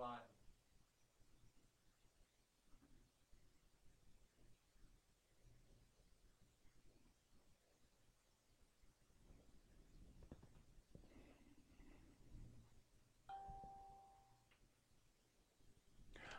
while.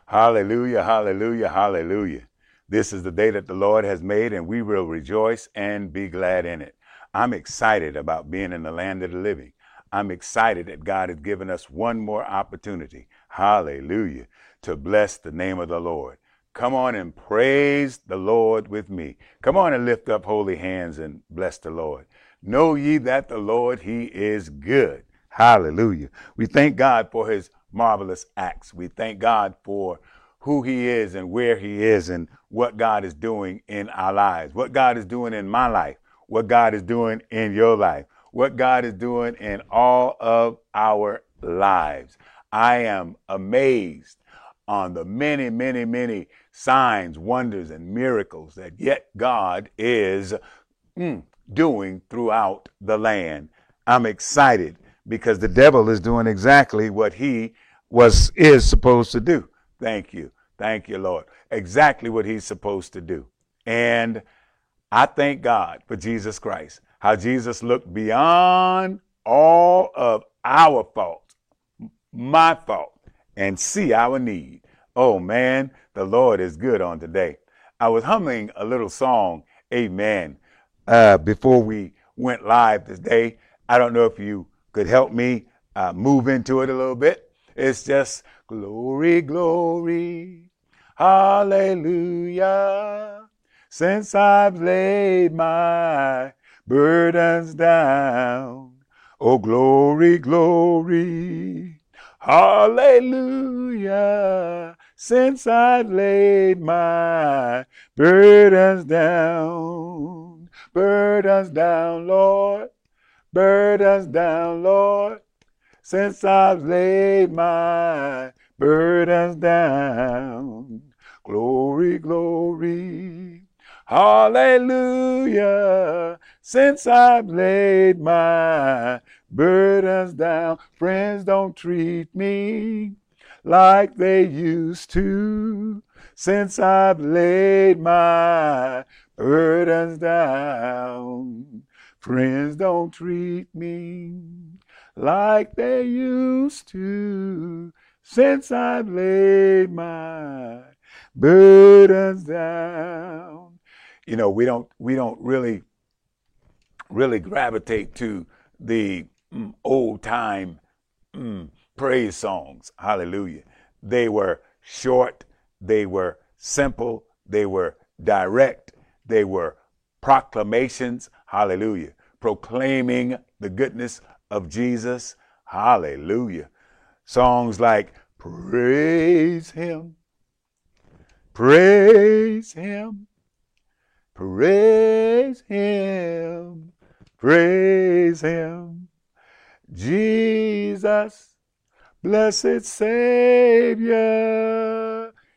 Hallelujah, hallelujah, hallelujah. This is the day that the Lord has made, and we will rejoice and be glad in it. I'm excited about being in the land of the living. I'm excited that God has given us one more opportunity, hallelujah, to bless the name of the Lord. Come on and praise the Lord with me. Come on and lift up holy hands and bless the Lord. Know ye that the Lord, He is good. Hallelujah. We thank God for His marvelous acts. We thank God for who He is and where He is and what God is doing in our lives, what God is doing in my life, what God is doing in your life, what God is doing in all of our lives. I am amazed on the many, many, many signs, wonders, and miracles that yet God is mm, doing throughout the land. I'm excited because the devil is doing exactly what he was is supposed to do. Thank you. Thank you, Lord. Exactly what he's supposed to do. And I thank God for Jesus Christ. How Jesus looked beyond all of our fault, my fault, and see our need. Oh man, the Lord is good on today. I was humming a little song, Amen, uh, before we went live this day. I don't know if you could help me uh, move into it a little bit. It's just glory, glory, hallelujah. Since I've laid my burdens down, oh glory, glory, hallelujah. Since I've laid my burdens down, burdens down, Lord, burdens down, Lord since I've laid my burdens down. Glory, glory, hallelujah. Since I've laid my burdens down, friends don't treat me like they used to. Since I've laid my burdens down, friends don't treat me like they used to since I've laid my burdens down. You know, we don't we don't really really gravitate to the mm, old time mm, praise songs. Hallelujah. They were short, they were simple, they were direct, they were proclamations. Hallelujah. Proclaiming the goodness of Jesus. Hallelujah. Songs like Praise Him, Praise Him, Praise Him, Praise Him. Jesus, blessed Savior,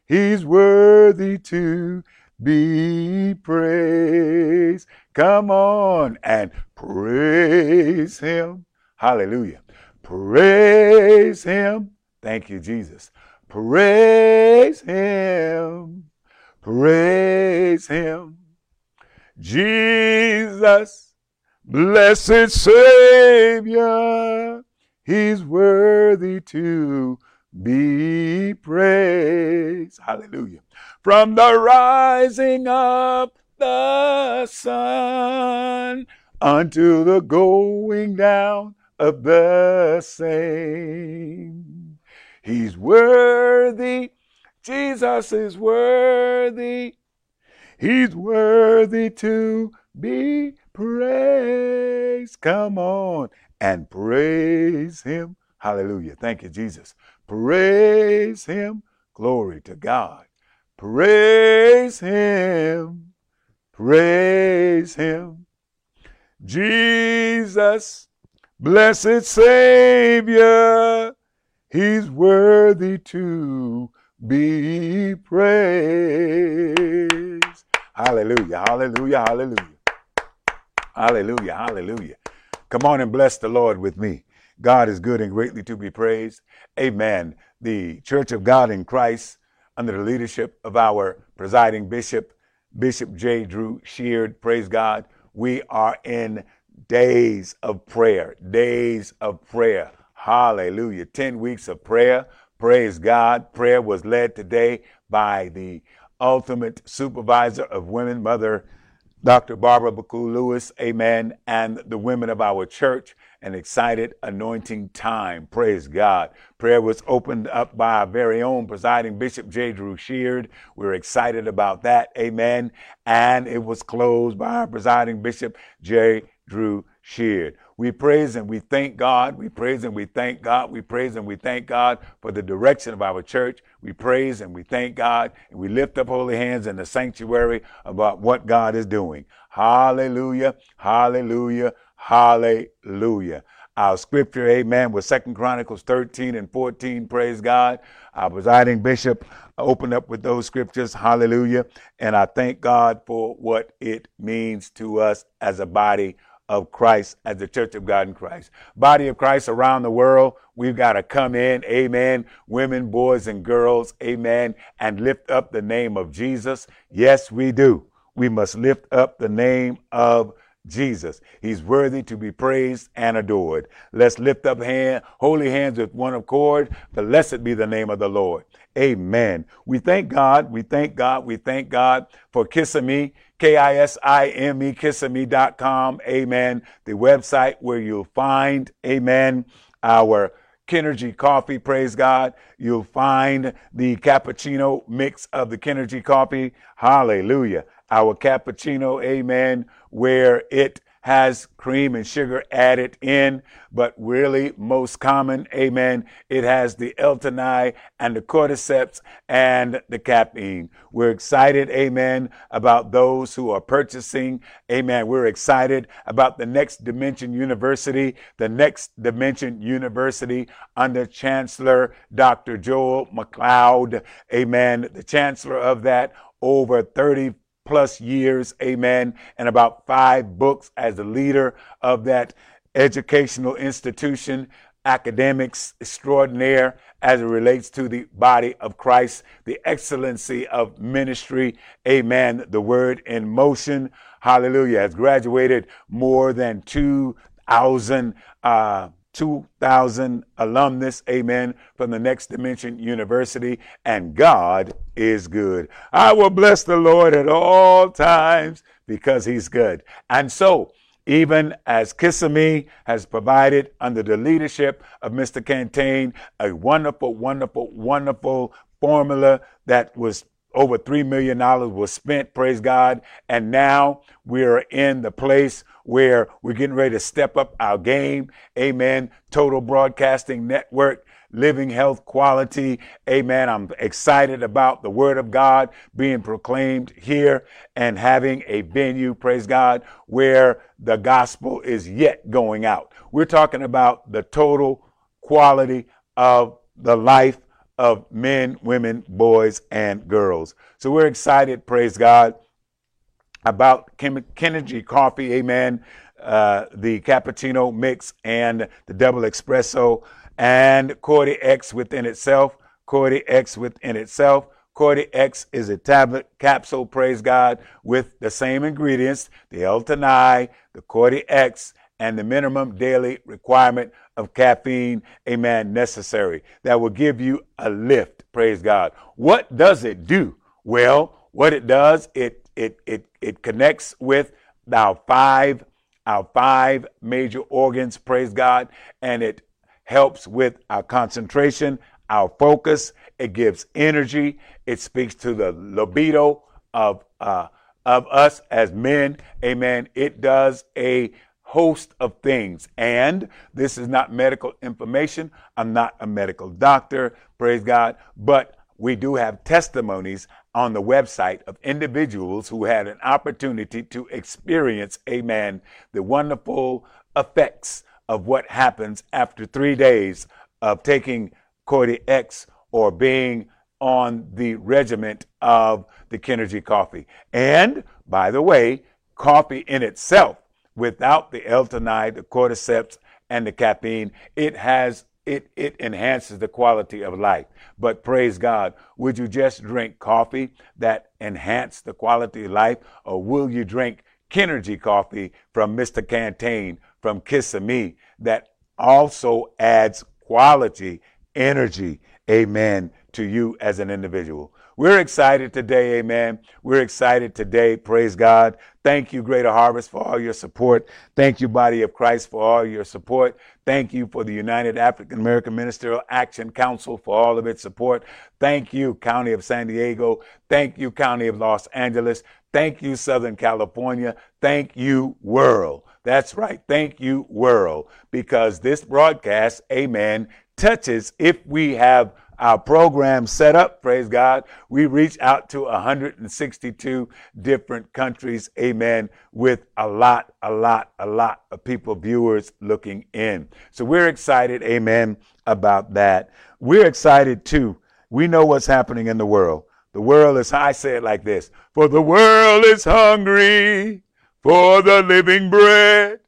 He's worthy to be praised. Come on and praise Him. Hallelujah. Praise him. Thank you, Jesus. Praise him. Praise him. Jesus, blessed Savior, he's worthy to be praised. Hallelujah. From the rising of the sun unto the going down of the same. He's worthy. Jesus is worthy. He's worthy to be praised. Come on and praise him. Hallelujah. Thank you, Jesus. Praise him. Glory to God. Praise him. Praise him. Jesus Blessed Savior, He's worthy to be praised. Hallelujah, hallelujah, hallelujah. Hallelujah, hallelujah. Come on and bless the Lord with me. God is good and greatly to be praised. Amen. The Church of God in Christ, under the leadership of our presiding bishop, Bishop J. Drew Sheard, praise God. We are in days of prayer, days of prayer. Hallelujah. 10 weeks of prayer. Praise God. Prayer was led today by the ultimate supervisor of women, Mother Dr. Barbara McCoo Lewis, amen, and the women of our church, an excited anointing time. Praise God. Prayer was opened up by our very own presiding Bishop J. Drew Sheard. We're excited about that, amen. And it was closed by our presiding Bishop J. Drew Sheard. We praise and we thank God. We praise and we thank God. We praise and we thank God for the direction of our church. We praise and we thank God and we lift up holy hands in the sanctuary about what God is doing. Hallelujah. Hallelujah. Hallelujah. Our scripture, amen, was Second Chronicles 13 and 14. Praise God. Our presiding bishop opened up with those scriptures. Hallelujah. And I thank God for what it means to us as a body of Christ as the Church of God in Christ. Body of Christ around the world, we've got to come in, amen, women, boys, and girls, amen, and lift up the name of Jesus. Yes, we do. We must lift up the name of Jesus. He's worthy to be praised and adored. Let's lift up hand, holy hands with one accord. Blessed be the name of the Lord. Amen. We thank God. We thank God. We thank God for Kisime, K-I-S-I-M-E, Kisime.com. Amen. The website where you'll find, amen, our Kenergy coffee, praise God. You'll find the cappuccino mix of the Kenergy coffee. Hallelujah. Our cappuccino, amen, where it has cream and sugar added in, but really most common, amen, it has the L-theanine and the cordyceps and the caffeine. We're excited, amen, about those who are purchasing, amen. We're excited about the Next Dimension University, the Next Dimension University under Chancellor Dr. Joel McLeod, amen, the chancellor of that over 30 plus years, amen, and about five books as the leader of that educational institution, academics extraordinaire as it relates to the body of Christ, the excellency of ministry, amen, the word in motion, hallelujah, has graduated more than 2,000 uh, 2,000 alumnus, amen, from the Next Dimension University, and God is good. I will bless the Lord at all times because he's good. And so, even as Kisime has provided under the leadership of Mr. Cantain, a wonderful, wonderful, wonderful formula that was over $3 million was spent, praise God. And now we're in the place where we're getting ready to step up our game. Amen. Total Broadcasting Network, living health quality. Amen. I'm excited about the word of God being proclaimed here and having a venue, praise God, where the gospel is yet going out. We're talking about the total quality of the life of men, women, boys, and girls. So we're excited, praise God, about Kenergy Coffee, amen, uh, the cappuccino mix and the double espresso, and Cordy X within itself. Cordy X within itself. Cordy X is a tablet capsule, praise God, with the same ingredients, the L-theanine, the Cordy X, and the minimum daily requirement of caffeine, amen, necessary. That will give you a lift, praise God. What does it do? Well, what it does, it it it it connects with our five our five major organs, praise God, and it helps with our concentration, our focus. It gives energy. It speaks to the libido of uh, of us as men. Amen. It does a host of things. And this is not medical information. I'm not a medical doctor, praise God, but we do have testimonies on the website of individuals who had an opportunity to experience, amen, the wonderful effects of what happens after three days of taking Cordy X or being on the regiment of the Kenergy coffee. And by the way, coffee in itself without the L-theanine, the cordyceps, and the caffeine. It has it, it enhances the quality of life. But praise God, would you just drink coffee that enhance the quality of life, or will you drink Kenergy coffee from Mr. Cantain from Kisime that also adds quality, energy, amen, to you as an individual? We're excited today, amen. We're excited today, praise God. Thank you, Greater Harvest, for all your support. Thank you, Body of Christ, for all your support. Thank you for the United African American Ministerial Action Council for all of its support. Thank you, County of San Diego. Thank you, County of Los Angeles. Thank you, Southern California. Thank you, world. That's right. Thank you, world. Because this broadcast, amen, touches if we have our program set up, praise God, we reach out to 162 different countries, amen, with a lot, a lot, a lot of people, viewers looking in. So we're excited, amen, about that. We're excited too. We know what's happening in the world. The world is, I say it like this, for the world is hungry for the living bread.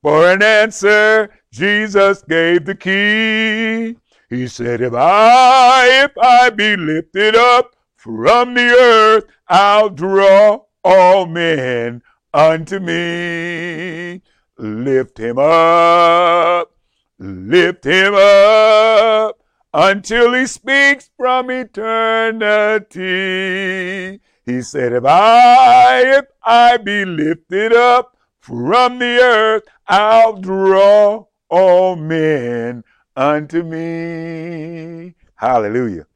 For an answer, Jesus gave the key. He said, If I, if I be lifted up from the earth, I'll draw all men unto me. Lift him up, lift him up until he speaks from eternity. He said, If I, if I be lifted up from the earth, I'll draw all men unto me. Hallelujah.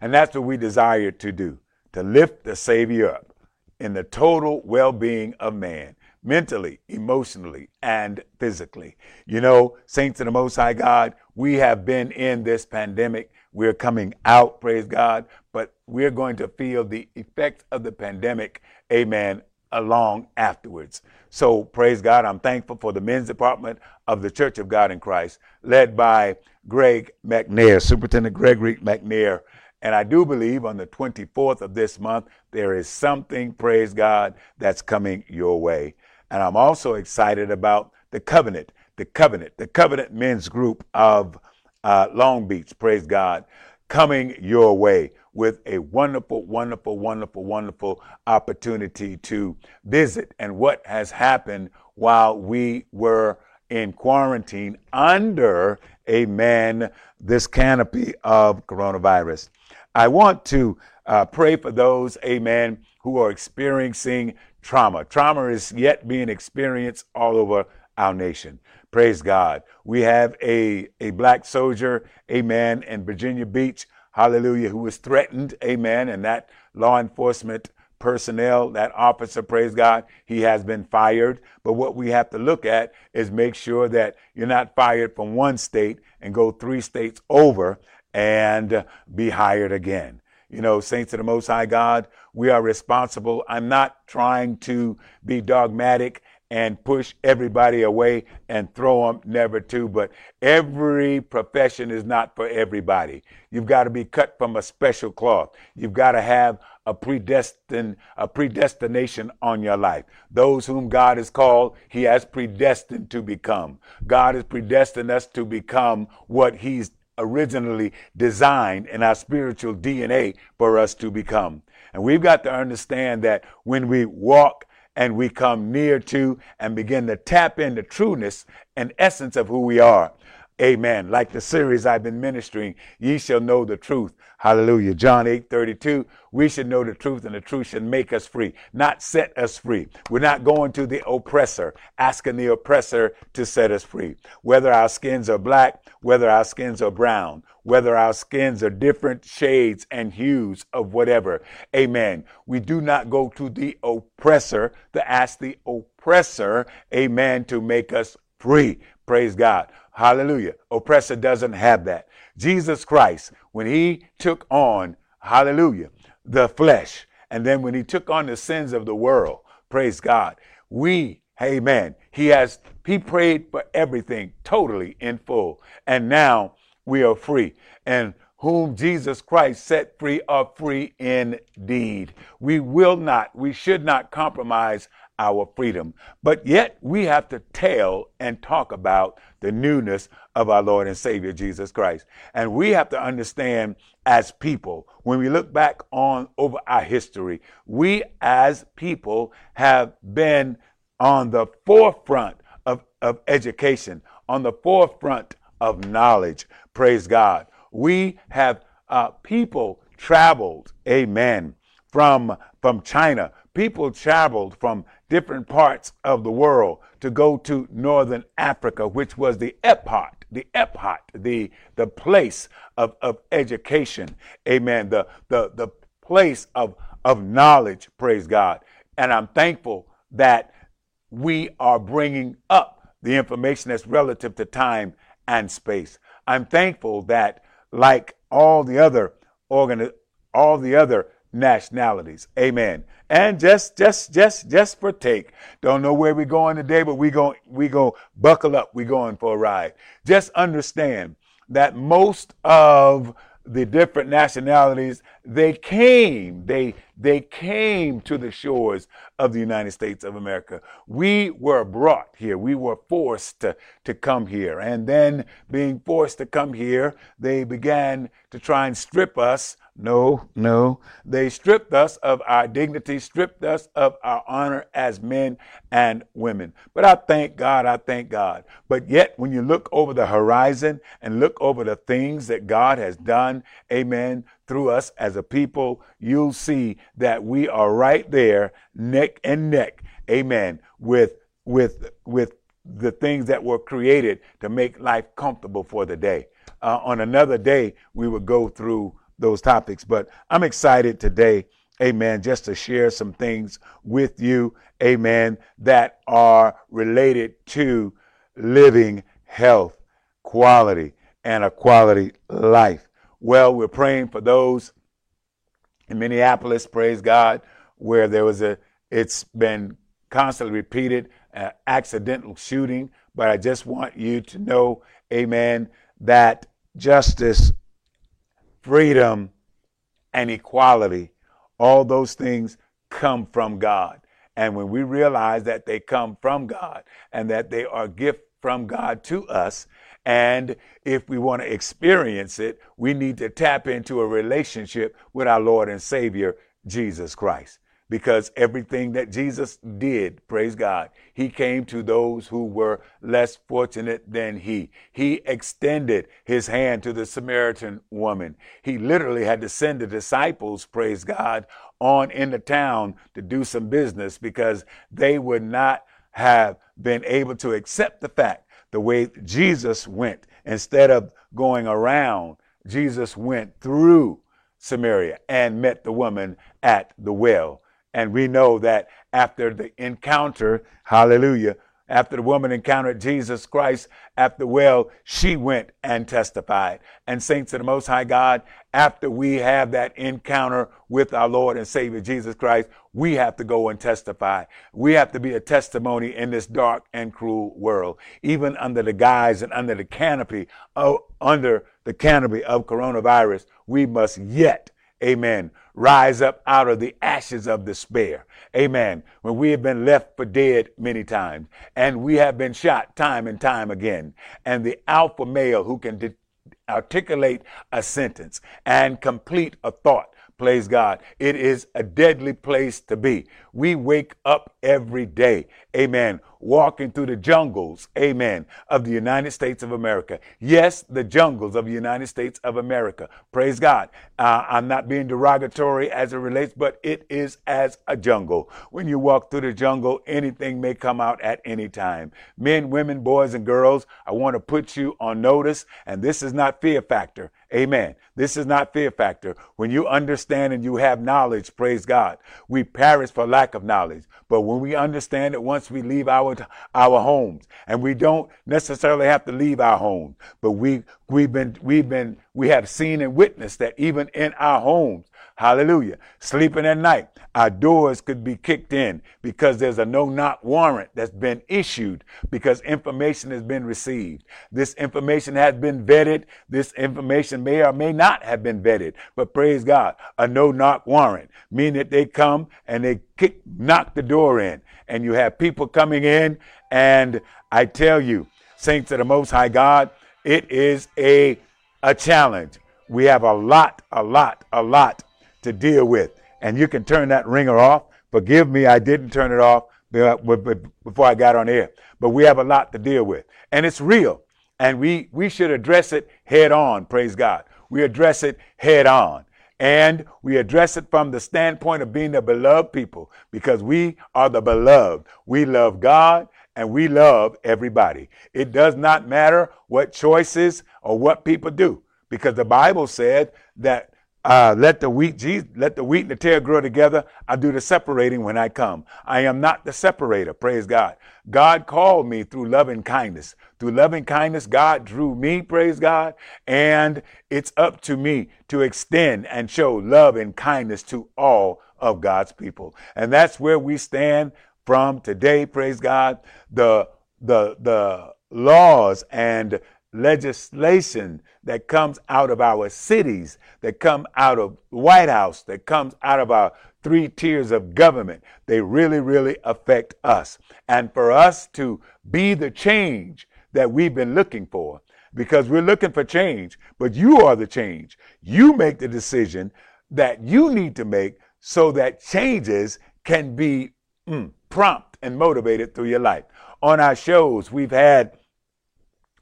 And that's what we desire to do to lift the Savior up in the total well being of man, mentally, emotionally, and physically. You know, Saints of the Most High God, we have been in this pandemic. We're coming out, praise God, but we're going to feel the effects of the pandemic, amen, along afterwards. So praise God. I'm thankful for the men's department of the Church of God in Christ, led by Greg McNair, Superintendent Gregory McNair. And I do believe on the 24th of this month, there is something, praise God, that's coming your way. And I'm also excited about the covenant, the covenant, the covenant men's group of uh, Long Beach, praise God, coming your way with a wonderful, wonderful, wonderful, wonderful opportunity to visit and what has happened while we were in quarantine under, amen, this canopy of coronavirus. I want to uh, pray for those, amen, who are experiencing trauma. Trauma is yet being experienced all over our nation. Praise God. We have a, a black soldier, amen, in Virginia Beach hallelujah, who was threatened, amen, and that law enforcement personnel, that officer, praise God, he has been fired. But what we have to look at is make sure that you're not fired from one state and go three states over and be hired again. You know, saints of the Most High God, we are responsible. I'm not trying to be dogmatic and push everybody away and throw them never to. But every profession is not for everybody. You've got to be cut from a special cloth. You've got to have a predestined, a predestination on your life. Those whom God has called, He has predestined to become. God has predestined us to become what He's originally designed in our spiritual DNA for us to become. And we've got to understand that when we walk and we come near to and begin to tap into trueness and essence of who we are. Amen. Like the series I've been ministering, ye shall know the truth. Hallelujah. John 8 32. We should know the truth, and the truth should make us free, not set us free. We're not going to the oppressor, asking the oppressor to set us free. Whether our skins are black, whether our skins are brown, whether our skins are different shades and hues of whatever. Amen. We do not go to the oppressor to ask the oppressor, amen, to make us free. Praise God. Hallelujah. Oppressor doesn't have that. Jesus Christ, when he took on, hallelujah, the flesh, and then when he took on the sins of the world, praise God, we, amen, he has, he prayed for everything totally in full. And now we are free. And whom Jesus Christ set free are free indeed. We will not, we should not compromise our freedom. But yet we have to tell and talk about the newness of our Lord and Savior Jesus Christ. And we have to understand as people, when we look back on over our history, we as people have been on the forefront of, of education, on the forefront of knowledge. Praise God. We have uh, people traveled, amen, from, from China. People traveled from different parts of the world to go to Northern Africa, which was the epot, the epot, the, the place of, of education. Amen. The, the, the place of, of knowledge, praise God. And I'm thankful that we are bringing up the information that's relative to time and space. I'm thankful that, like all the other organ, all the other nationalities, amen. And just, just, just, just for take. Don't know where we're going today, but we going, we go buckle up. We going for a ride. Just understand that most of the different nationalities, they came, they, they came to the shores of the United States of America. We were brought here. We were forced to, to come here. And then being forced to come here, they began to try and strip us no, no. They stripped us of our dignity, stripped us of our honor as men and women. But I thank God, I thank God. But yet, when you look over the horizon and look over the things that God has done, amen, through us as a people, you'll see that we are right there, neck and neck, amen, with, with, with the things that were created to make life comfortable for the day. Uh, on another day, we would go through those topics. But I'm excited today, amen, just to share some things with you, amen, that are related to living health, quality, and a quality life. Well, we're praying for those in Minneapolis, praise God, where there was a, it's been constantly repeated, uh, accidental shooting. But I just want you to know, amen, that justice freedom, and equality, all those things come from God. And when we realize that they come from God and that they are a gift from God to us, and if we want to experience it, we need to tap into a relationship with our Lord and Savior, Jesus Christ because everything that Jesus did, praise God, he came to those who were less fortunate than he. He extended his hand to the Samaritan woman. He literally had to send the disciples, praise God, on in the town to do some business because they would not have been able to accept the fact the way Jesus went. Instead of going around, Jesus went through Samaria and met the woman at the well. And we know that after the encounter, hallelujah, after the woman encountered Jesus Christ at the well, she went and testified. And saints of the Most High God, after we have that encounter with our Lord and Savior Jesus Christ, we have to go and testify. We have to be a testimony in this dark and cruel world, even under the guise and under the canopy of, under the canopy of coronavirus. We must yet, amen, rise up out of the ashes of despair. Amen. When we have been left for dead many times and we have been shot time and time again. And the alpha male who can de- articulate a sentence and complete a thought Praise God. It is a deadly place to be. We wake up every day, amen, walking through the jungles, amen, of the United States of America. Yes, the jungles of the United States of America. Praise God. Uh, I'm not being derogatory as it relates, but it is as a jungle. When you walk through the jungle, anything may come out at any time. Men, women, boys, and girls, I want to put you on notice, and this is not fear factor. Amen. This is not fear factor. When you understand and you have knowledge, praise God. We perish for lack of knowledge. But when we understand it, once we leave our, our homes, and we don't necessarily have to leave our homes, but we We've been, we've been, we have seen and witnessed that even in our homes, hallelujah, sleeping at night, our doors could be kicked in because there's a no knock warrant that's been issued because information has been received. This information has been vetted. This information may or may not have been vetted, but praise God, a no knock warrant, meaning that they come and they kick, knock the door in and you have people coming in. And I tell you, saints of the most high God, it is a, a challenge. We have a lot, a lot, a lot to deal with. And you can turn that ringer off. Forgive me, I didn't turn it off uh, before I got on air. But we have a lot to deal with. And it's real. And we, we should address it head on, praise God. We address it head on. And we address it from the standpoint of being the beloved people because we are the beloved. We love God and we love everybody. It does not matter what choices or what people do, because the Bible said that uh, let the wheat, Jesus, let the wheat and the tare grow together. I do the separating when I come. I am not the separator. Praise God. God called me through loving kindness. Through loving kindness, God drew me. Praise God. And it's up to me to extend and show love and kindness to all of God's people. And that's where we stand from today, praise God, the, the, the laws and legislation that comes out of our cities, that come out of White House, that comes out of our three tiers of government, they really, really affect us. And for us to be the change that we've been looking for, because we're looking for change, but you are the change. You make the decision that you need to make so that changes can be mm, prompt and motivated through your life. On our shows, we've had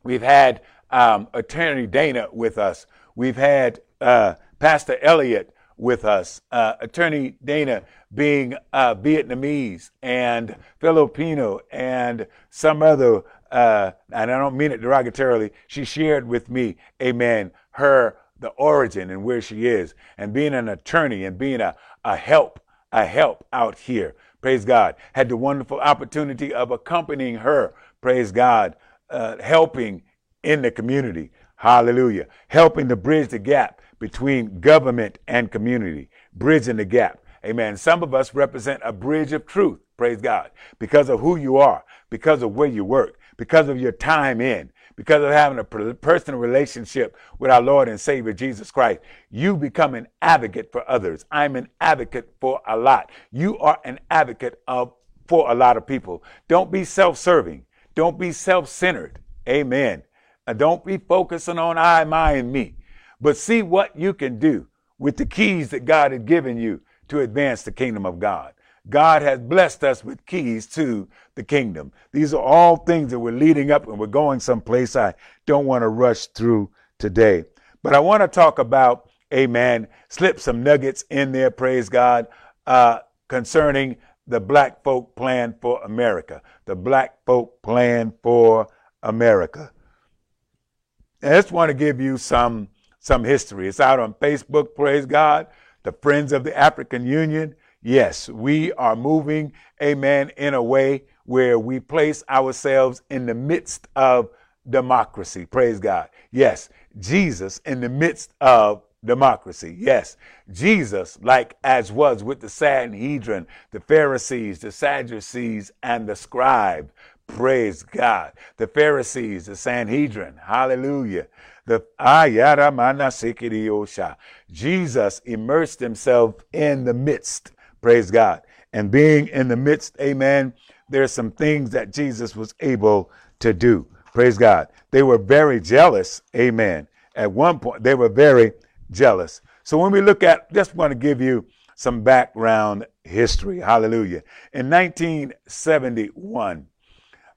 we've had um, Attorney Dana with us. We've had uh, Pastor Elliott with us. Uh, Attorney Dana being uh, Vietnamese and Filipino and some other, uh, and I don't mean it derogatorily. She shared with me, Amen, her the origin and where she is, and being an attorney and being a, a help, a help out here. Praise God. Had the wonderful opportunity of accompanying her. Praise God. Uh, helping in the community. Hallelujah. Helping to bridge the gap between government and community. Bridging the gap. Amen. Some of us represent a bridge of truth. Praise God. Because of who you are, because of where you work, because of your time in, because of having a personal relationship with our Lord and Savior Jesus Christ, you become an advocate for others. I'm an advocate for a lot. You are an advocate of for a lot of people. Don't be self-serving. Don't be self-centered. Amen. And don't be focusing on I, my, and me. But see what you can do with the keys that God had given you to advance the kingdom of God. God has blessed us with keys to the kingdom. These are all things that we're leading up and we're going someplace I don't want to rush through today. But I want to talk about, amen, slip some nuggets in there, praise God, uh, concerning the Black Folk Plan for America. The Black Folk Plan for America. And I just want to give you some, some history. It's out on Facebook, praise God. The Friends of the African Union. Yes, we are moving, amen, in a way where we place ourselves in the midst of democracy. Praise God. Yes, Jesus in the midst of democracy. Yes, Jesus, like as was with the Sanhedrin, the Pharisees, the Sadducees, and the scribe. Praise God. The Pharisees, the Sanhedrin. Hallelujah. The ah, Jesus immersed himself in the midst Praise God. And being in the midst, amen, there's some things that Jesus was able to do. Praise God. They were very jealous, amen. At one point, they were very jealous. So when we look at, just want to give you some background history. Hallelujah. In 1971,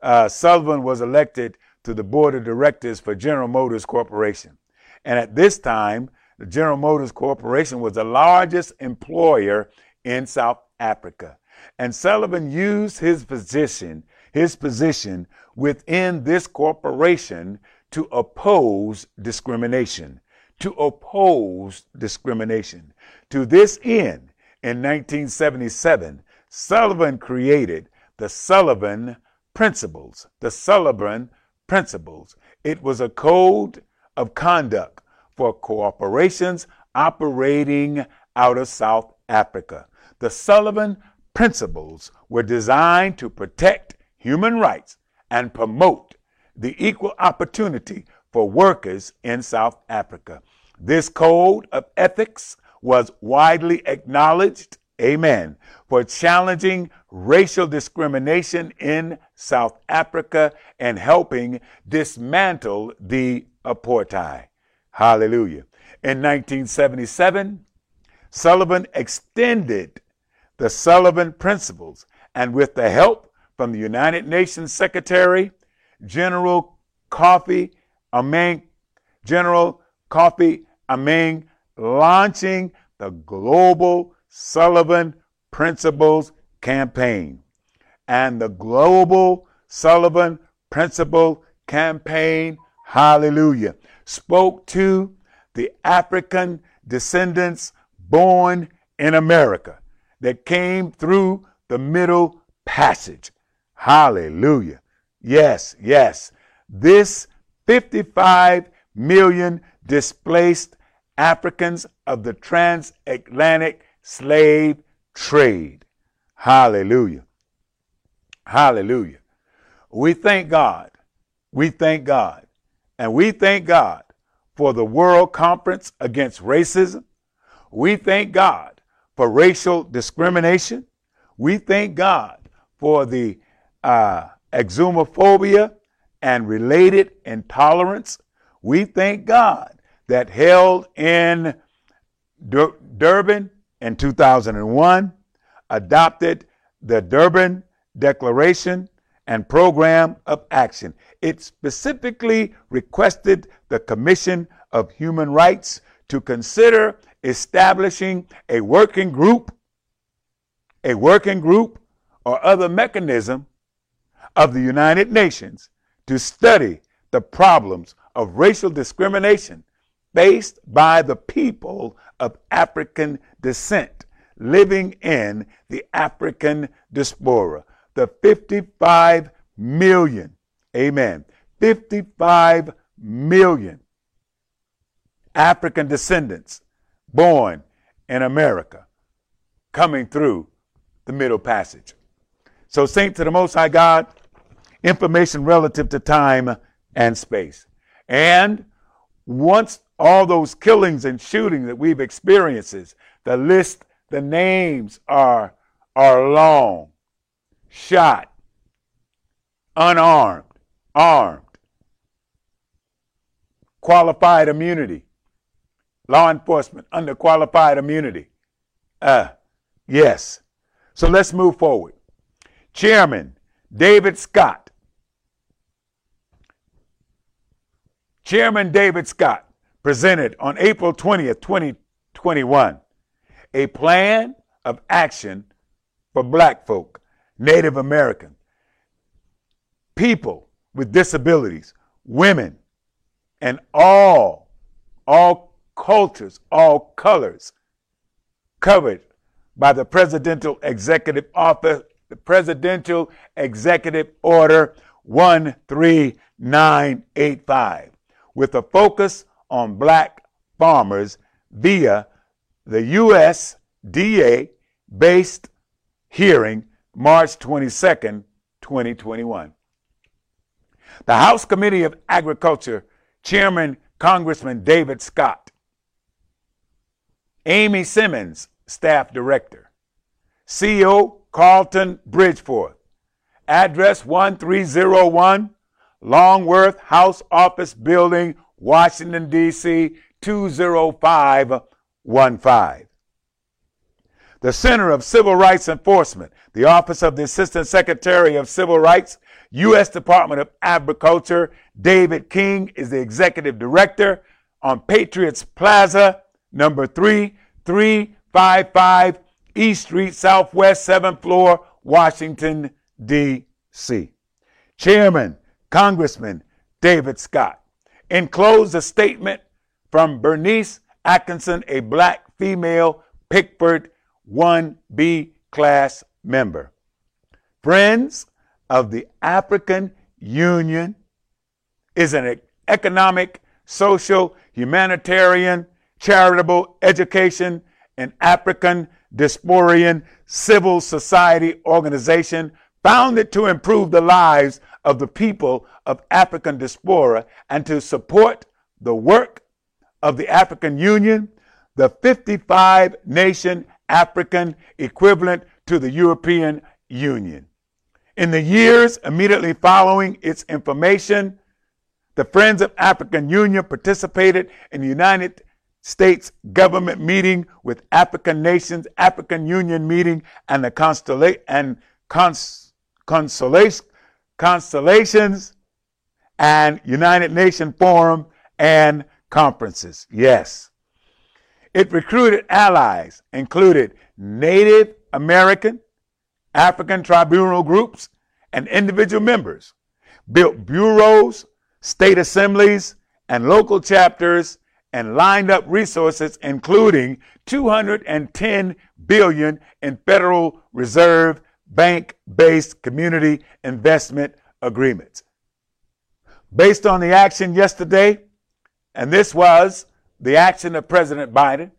uh, Sullivan was elected to the board of directors for General Motors Corporation. And at this time, the General Motors Corporation was the largest employer in South Africa. And Sullivan used his position, his position within this corporation to oppose discrimination, to oppose discrimination. To this end, in 1977, Sullivan created the Sullivan Principles. The Sullivan Principles. It was a code of conduct for corporations operating out of South Africa. The Sullivan Principles were designed to protect human rights and promote the equal opportunity for workers in South Africa. This code of ethics was widely acknowledged, amen, for challenging racial discrimination in South Africa and helping dismantle the apartheid. Hallelujah. In 1977, Sullivan extended the Sullivan Principles, and with the help from the United Nations Secretary General Kofi Annan, General Kofi Annan, launching the Global Sullivan Principles Campaign. And the Global Sullivan Principle Campaign, hallelujah, spoke to the African descendants born in America that came through the Middle Passage. Hallelujah. Yes, yes. This 55 million displaced Africans of the transatlantic slave trade. Hallelujah. Hallelujah. We thank God. We thank God. And we thank God for the World Conference Against Racism. We thank God for racial discrimination. We thank God for the uh, and related intolerance. We thank God that held in Dur- Durban in 2001 adopted the Durban Declaration and Program of Action. It specifically requested the Commission of Human Rights to consider establishing a working group, a working group or other mechanism of the United Nations to study the problems of racial discrimination faced by the people of African descent living in the African diaspora. The 55 million, amen, 55 million African descendants born in America coming through the Middle Passage. So, Saint to the Most High God, information relative to time and space. And once all those killings and shootings that we've experienced, the list, the names are, are long. Shot, unarmed, armed, qualified immunity, law enforcement under qualified immunity. Uh, yes. So let's move forward. Chairman David Scott. Chairman David Scott presented on April 20th, 2021, a plan of action for black folk, Native American, people with disabilities, women, and all, all cultures, all colors covered by the Presidential Executive Office, the Presidential Executive Order 13985, with a focus on black farmers via the USDA based hearing March 22nd, 2021. The House Committee of Agriculture Chairman Congressman David Scott, Amy Simmons, Staff Director, CEO Carlton Bridgeforth, address 1301 Longworth House Office Building, Washington, D.C. 20515. The Center of Civil Rights Enforcement, the Office of the Assistant Secretary of Civil Rights, U.S. Department of Agriculture, David King is the Executive Director on Patriots Plaza, number 3355 East Street, Southwest, 7th floor, Washington, D.C. Chairman, Congressman David Scott enclosed a statement from Bernice Atkinson, a black female Pigford 1B class member. Friends of the African Union is an economic social, humanitarian, charitable, education, and African diasporan civil society organization founded to improve the lives of the people of African diaspora and to support the work of the African Union, the 55 nation African equivalent to the European Union. In the years immediately following its information, the Friends of African Union participated in the United States government meeting with African nations, African Union meeting, and the constellation and cons- consolation, constellations and United Nations Forum and conferences. Yes. It recruited allies, included Native American, African tribunal groups, and individual members, built bureaus, state assemblies, and local chapters, and lined up resources, including 210 billion in Federal Reserve bank-based community investment agreements. Based on the action yesterday, and this was the action of President Biden,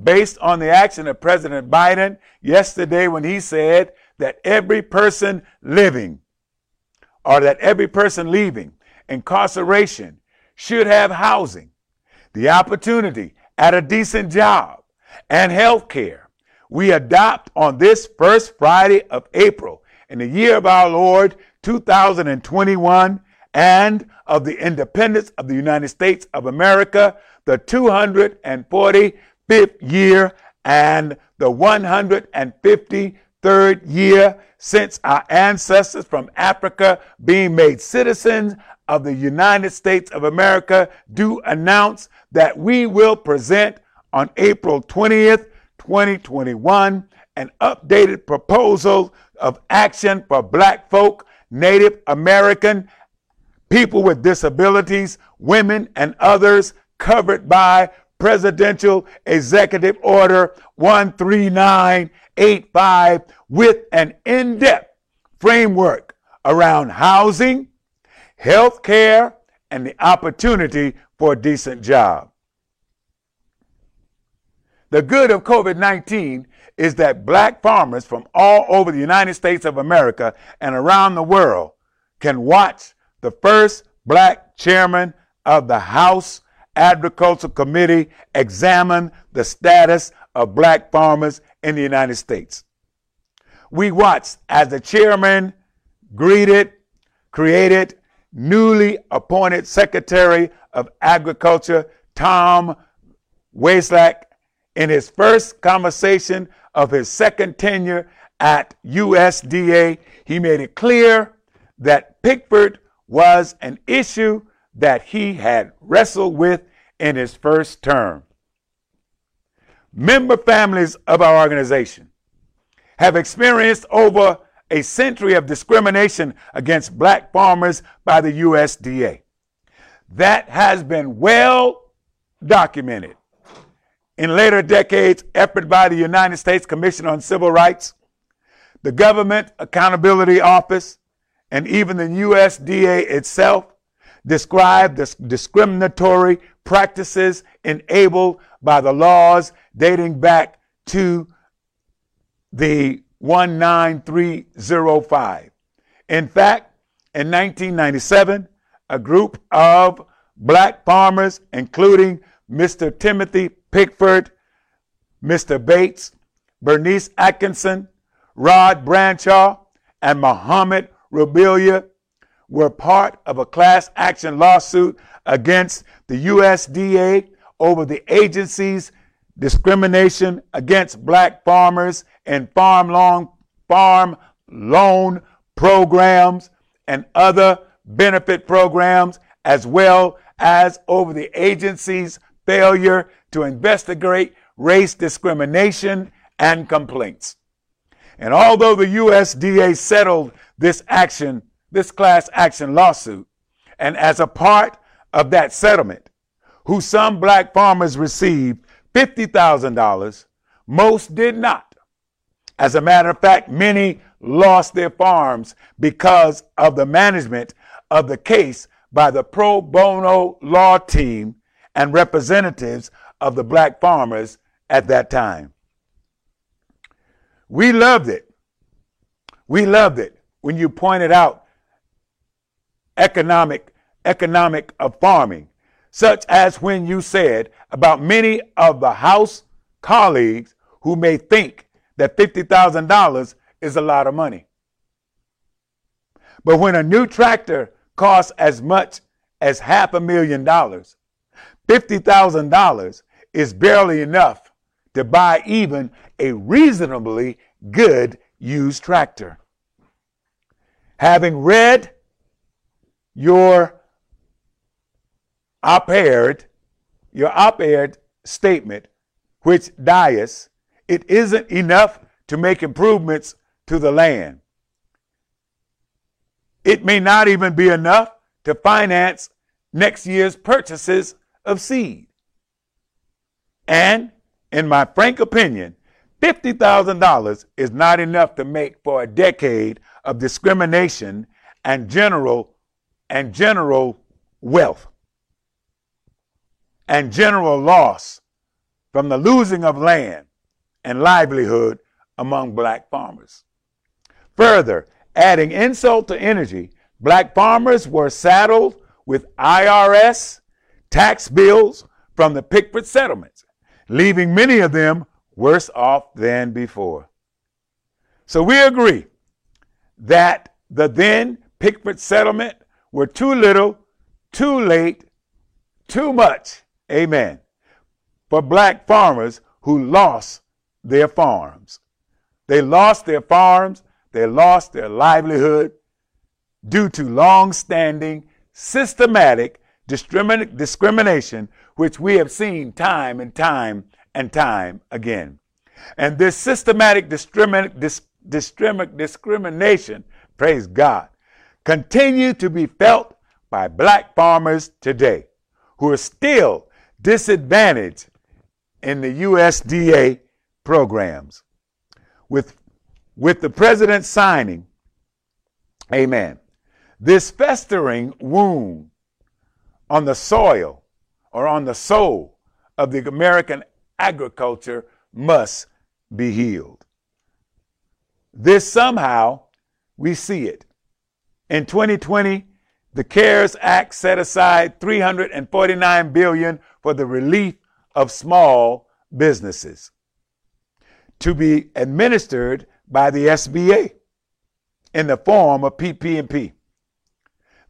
based on the action of President Biden yesterday when he said that every person living or that every person leaving incarceration should have housing, the opportunity at a decent job, and health care. We adopt on this first Friday of April in the year of our Lord 2021 and of the independence of the United States of America, the 245th year and the 153rd year since our ancestors from Africa being made citizens of the United States of America do announce that we will present on April 20th, 2021, an updated proposal of action for black folk, Native American, people with disabilities, women, and others covered by Presidential Executive Order 13985 with an in depth framework around housing, health care, and the opportunity for a decent job. The good of COVID 19 is that black farmers from all over the United States of America and around the world can watch the first black chairman of the House Agriculture Committee examine the status of black farmers in the United States. We watched as the chairman greeted, created, newly appointed Secretary of Agriculture, Tom Vilsack, in his first conversation of his second tenure at USDA, he made it clear that Pigford was an issue that he had wrestled with in his first term. Member families of our organization have experienced over a century of discrimination against black farmers by the USDA. That has been well documented. In later decades, effort by the United States Commission on Civil Rights, the Government Accountability Office, and even the USDA itself described the discriminatory practices enabled by the laws dating back to the 19305. In fact, in 1997, a group of black farmers, including Mr. Timothy Pigford, Mr. Bates, Bernice Atkinson, Rod Bradshaw, and Muhammad Rubilia, were part of a class action lawsuit against the USDA over the agency's discrimination against black farmers and farm loan, farm loan programs and other benefit programs, as well as over the agency's failure to investigate race discrimination and complaints. And although the USDA settled this action this class action lawsuit. And as a part of that settlement, who some black farmers received $50,000, most did not. As a matter of fact, many lost their farms because of the management of the case by the pro bono law team and representatives of the black farmers at that time. We loved it. We loved it when you pointed out economic economic of farming, such as when you said about many of the House colleagues who may think that $50,000 is a lot of money. But when a new tractor costs as much as half a million dollars, $50,000 is barely enough to buy even a reasonably good used tractor. Having read your op-ed, your op-ed statement, which dies, it isn't enough to make improvements to the land. It may not even be enough to finance next year's purchases of seed. And in my frank opinion, $50,000 is not enough to make for a decade of discrimination and general and general wealth and general loss from the losing of land and livelihood among black farmers. Further, adding insult to energy, black farmers were saddled with IRS tax bills from the Pigford settlements, leaving many of them worse off than before. So we agree that the then Pigford settlement were too little, too late, too much, amen, for black farmers who lost their farms. They lost their farms, they lost their livelihood due to long standing, systematic discrimin- discrimination, which we have seen time and time and time again. And this systematic discrimin- dis- discrimination, praise God, continue to be felt by black farmers today who are still disadvantaged in the USDA programs. With, with the president signing, amen, this festering wound on the soil or on the soul of the American agriculture must be healed. This somehow we see it. In 2020, the CARES Act set aside 349 billion for the relief of small businesses to be administered by the SBA in the form of PP&P.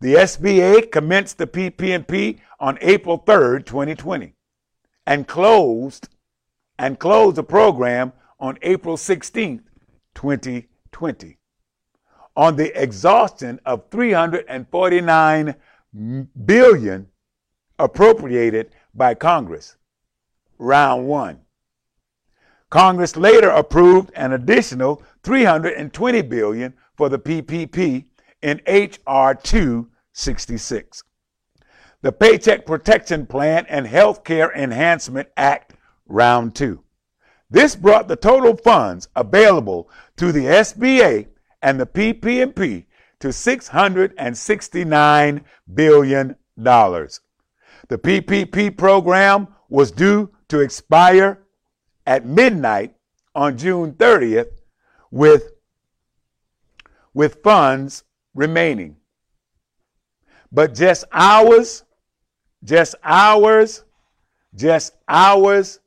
The SBA commenced the PP&P on April 3rd, 2020 and closed and closed the program on April 16th, 2020 on the exhaustion of 349 billion appropriated by Congress. Round 1. Congress later approved an additional 320 billion for the PPP in H.R. 266. The Paycheck Protection Plan and Healthcare Enhancement Act, Round 2. This brought the total funds available to the SBA and the PP&P to $669 billion. The PPP program was due to expire at midnight on June 30th with, with funds remaining. But just hours, just hours, just hours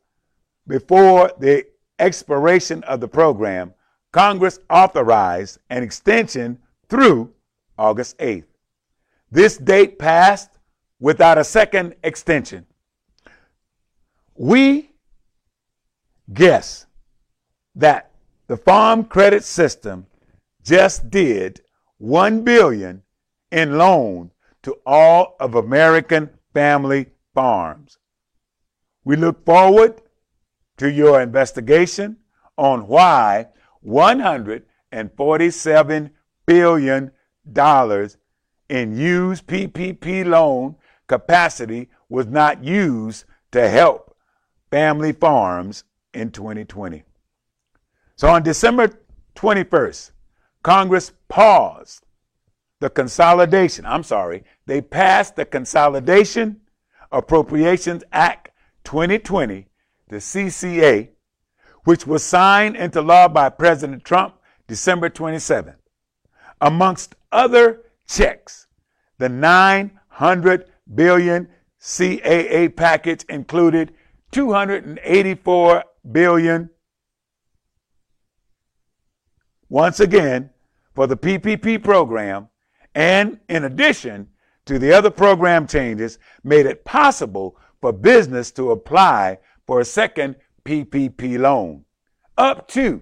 before the expiration of the program, Congress authorized an extension through August 8th. This date passed without a second extension. We guess that the Farm Credit System just did 1 billion in loan to all of American family farms. We look forward to your investigation on why $147 billion in used PPP loan capacity was not used to help family farms in 2020. So on December 21st, Congress paused the consolidation. I'm sorry, they passed the consolidation Appropriations Act 2020, the CCA, which was signed into law by President Trump December 27. Amongst other checks, the 900 billion CAA package included 284 billion once again for the PPP program and in addition to the other program changes made it possible for business to apply for a second PPP loan up to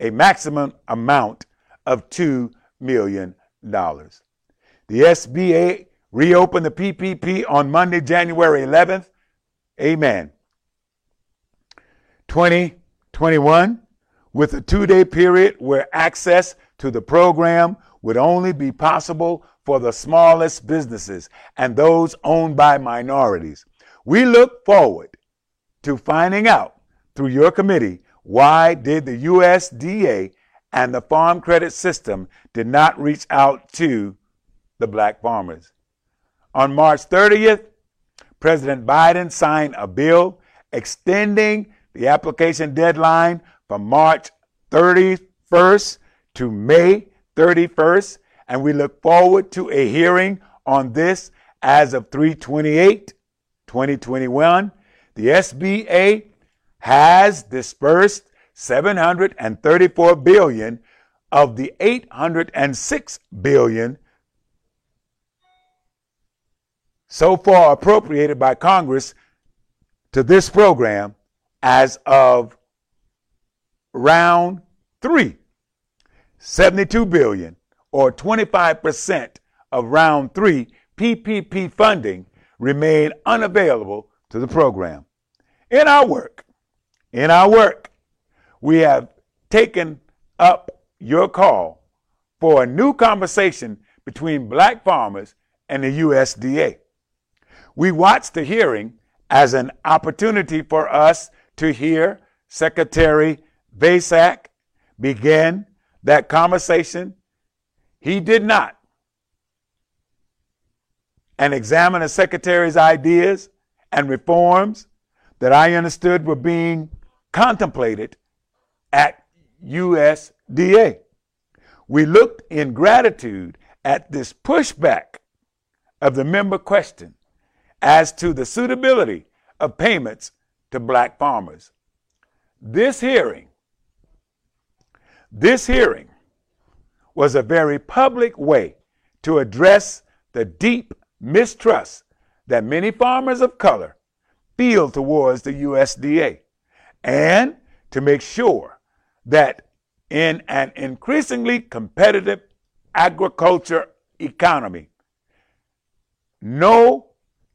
a maximum amount of $2 million. The SBA reopened the PPP on Monday, January 11th. Amen. 2021, with a two day period where access to the program would only be possible for the smallest businesses and those owned by minorities. We look forward to finding out through your committee why did the USDA and the Farm Credit System did not reach out to the black farmers. On March 30th, President Biden signed a bill extending the application deadline from March 31st to May 31st, and we look forward to a hearing on this as of 328 2021. The SBA has dispersed 734 billion of the 806 billion so far appropriated by Congress to this program as of round 3 72 billion or 25% of round 3 PPP funding remain unavailable to the program in our work in our work, we have taken up your call for a new conversation between black farmers and the USDA. We watched the hearing as an opportunity for us to hear Secretary Vilsack begin that conversation. He did not. And examine the Secretary's ideas and reforms that I understood were being contemplated at USDA. We looked in gratitude at this pushback of the member question as to the suitability of payments to black farmers. This hearing, this hearing was a very public way to address the deep mistrust that many farmers of color feel towards the USDA and to make sure that in an increasingly competitive agriculture economy, no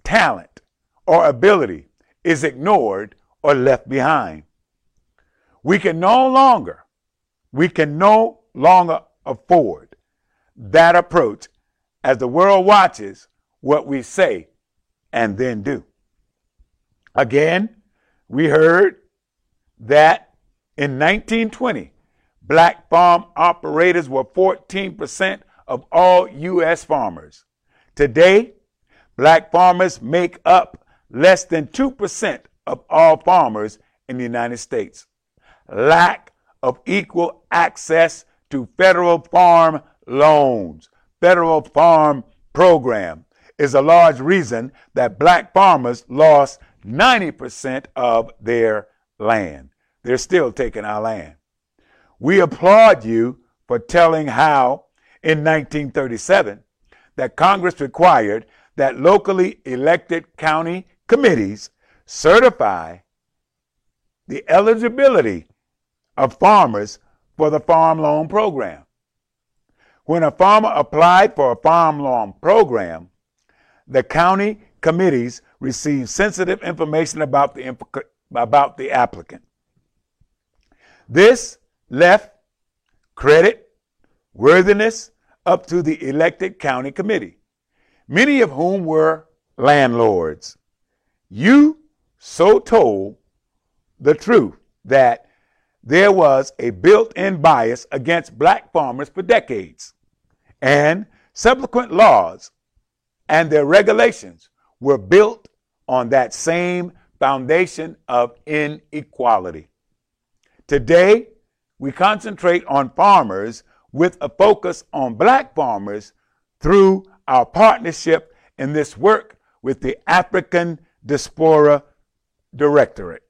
talent or ability is ignored or left behind. We can no longer, we can no longer afford that approach as the world watches what we say and then do. Again, we heard that in 1920, black farm operators were 14% of all U.S. farmers. Today, black farmers make up less than 2% of all farmers in the United States. Lack of equal access to federal farm loans, federal farm program is a large reason that black farmers lost 90% of their land. They're still taking our land. We applaud you for telling how, in 1937, that Congress required that locally elected county committees certify the eligibility of farmers for the farm loan program. When a farmer applied for a farm loan program, the county committees received sensitive information about the about the applicant. This left credit, worthiness up to the elected county committee, many of whom were landlords. You so told the truth that there was a built in bias against black farmers for decades, and subsequent laws and their regulations were built on that same foundation of inequality. Today, we concentrate on farmers with a focus on black farmers through our partnership in this work with the African Diaspora Directorate.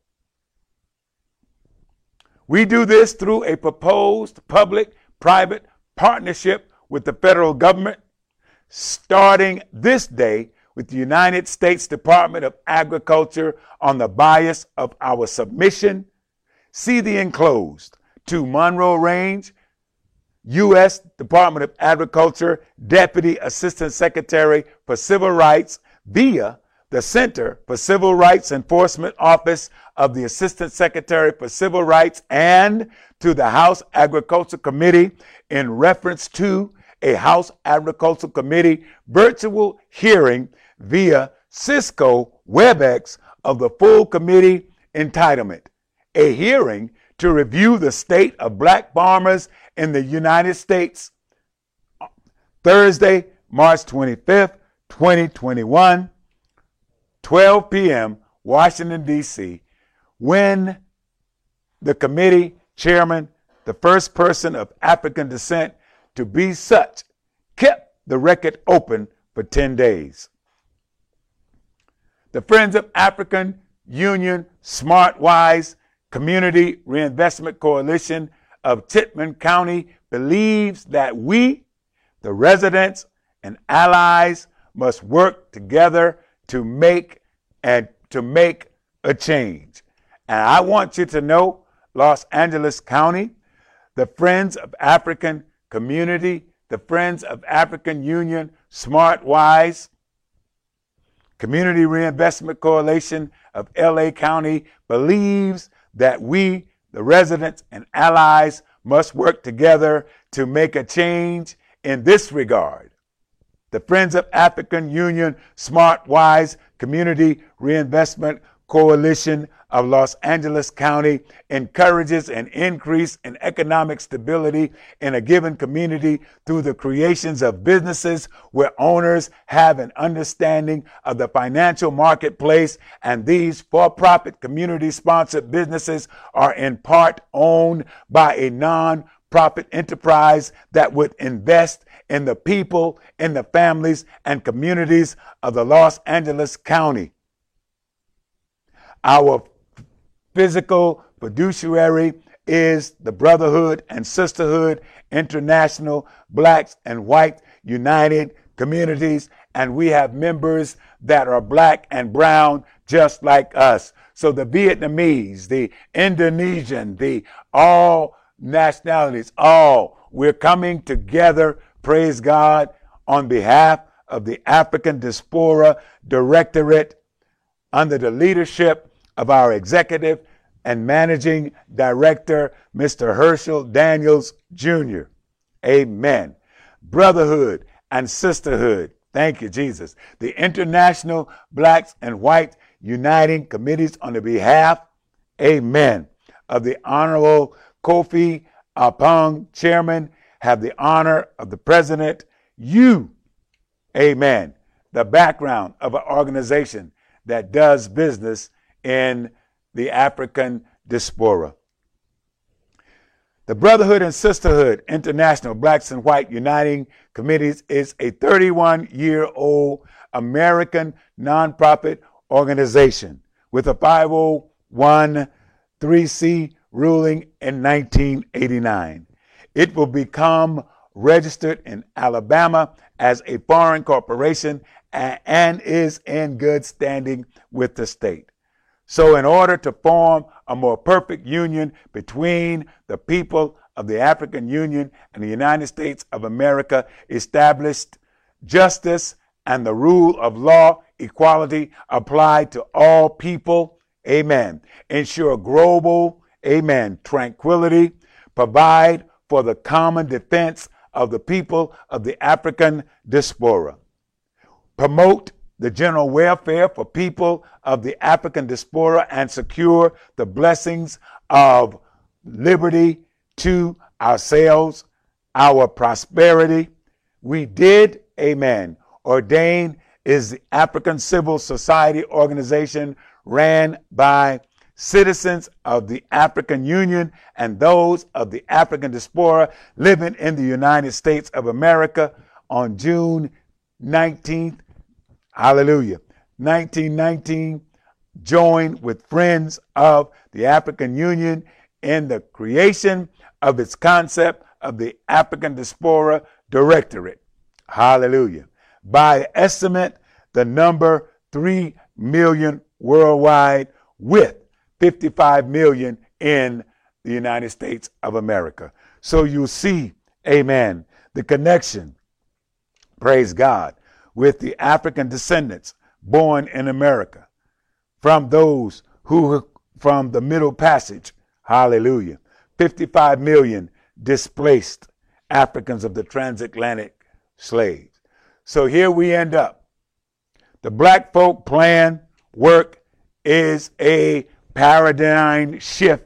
We do this through a proposed public private partnership with the federal government starting this day with the United States Department of Agriculture on the bias of our submission. See the enclosed to Monroe Range, U.S. Department of Agriculture Deputy Assistant Secretary for Civil Rights via the Center for Civil Rights Enforcement Office of the Assistant Secretary for Civil Rights and to the House Agriculture Committee in reference to a House Agriculture Committee virtual hearing via Cisco WebEx of the full committee entitlement, a hearing to review the state of black farmers in the United States. Thursday, March 25th, 2021, 12 p.m., Washington, D.C., when the committee chairman, the first person of African descent to be such, kept the record open for 10 days. The Friends of African Union SmartWise Community Reinvestment Coalition of Chittenden County believes that we, the residents and allies, must work together to make and to make a change. And I want you to know, Los Angeles County, the Friends of African Community, the Friends of African Union, SmartWise, Community Reinvestment Coalition of LA County believes that we, the residents and allies, must work together to make a change in this regard. The Friends of African Union SmartWise Community Reinvestment Coalition of Los Angeles County encourages an increase in economic stability in a given community through the creations of businesses where owners have an understanding of the financial marketplace and these for-profit community sponsored businesses are in part owned by a non-profit enterprise that would invest in the people, in the families and communities of the Los Angeles County. Our physical fiduciary is the Brotherhood and Sisterhood International Blacks and White United Communities, and we have members that are black and brown just like us. So the Vietnamese, the Indonesian, the all nationalities, all, we're coming together, praise God, on behalf of the African Diaspora Directorate under the leadership of our executive and managing director, Mr. Herschel Daniels Jr. Amen. Brotherhood and sisterhood. Thank you, Jesus. The International Blacks and White Uniting Committees on the behalf, amen, of the Honorable Kofi Apong, Chairman, have the honor of the President. You, amen, the background of an organization that does business in the African diaspora. The Brotherhood and Sisterhood International Blacks and White Uniting Committees is a 31 year old American nonprofit organization with a 501c ruling in 1989. It will become registered in Alabama as a foreign corporation and is in good standing with the state. So, in order to form a more perfect union between the people of the African Union and the United States of America, established justice and the rule of law, equality applied to all people. Amen. Ensure global, amen, tranquility, provide for the common defense of the people of the African diaspora, promote the general welfare for people of the African diaspora and secure the blessings of liberty to ourselves, our prosperity. We did, amen, ordain is the African Civil Society organization ran by citizens of the African Union and those of the African diaspora living in the United States of America on June 19th, hallelujah, 1919, joined with friends of the African Union in the creation of its concept of the African Diaspora Directorate. Hallelujah. By estimate, the number 3 million worldwide with 55 million in the United States of America. So you see, amen, the connection, praise God, with the African descendants born in America from those who from the Middle Passage, hallelujah, 55 million displaced Africans of the transatlantic slaves. So here we end up. The black folk plan work is a paradigm shift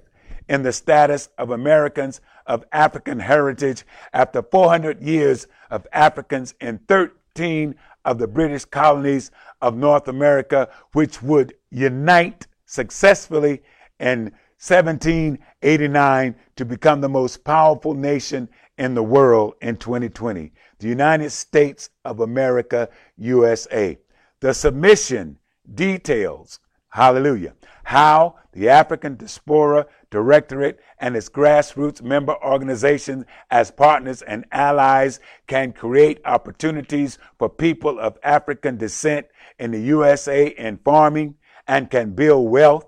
in the status of Americans of African heritage after 400 years of Africans in 13 of the British colonies of North America, which would unite successfully in 1789 to become the most powerful nation in the world in 2020, the United States of America, USA. The submission details Hallelujah. How the African Diaspora Directorate and its grassroots member organizations as partners and allies can create opportunities for people of African descent in the USA in farming and can build wealth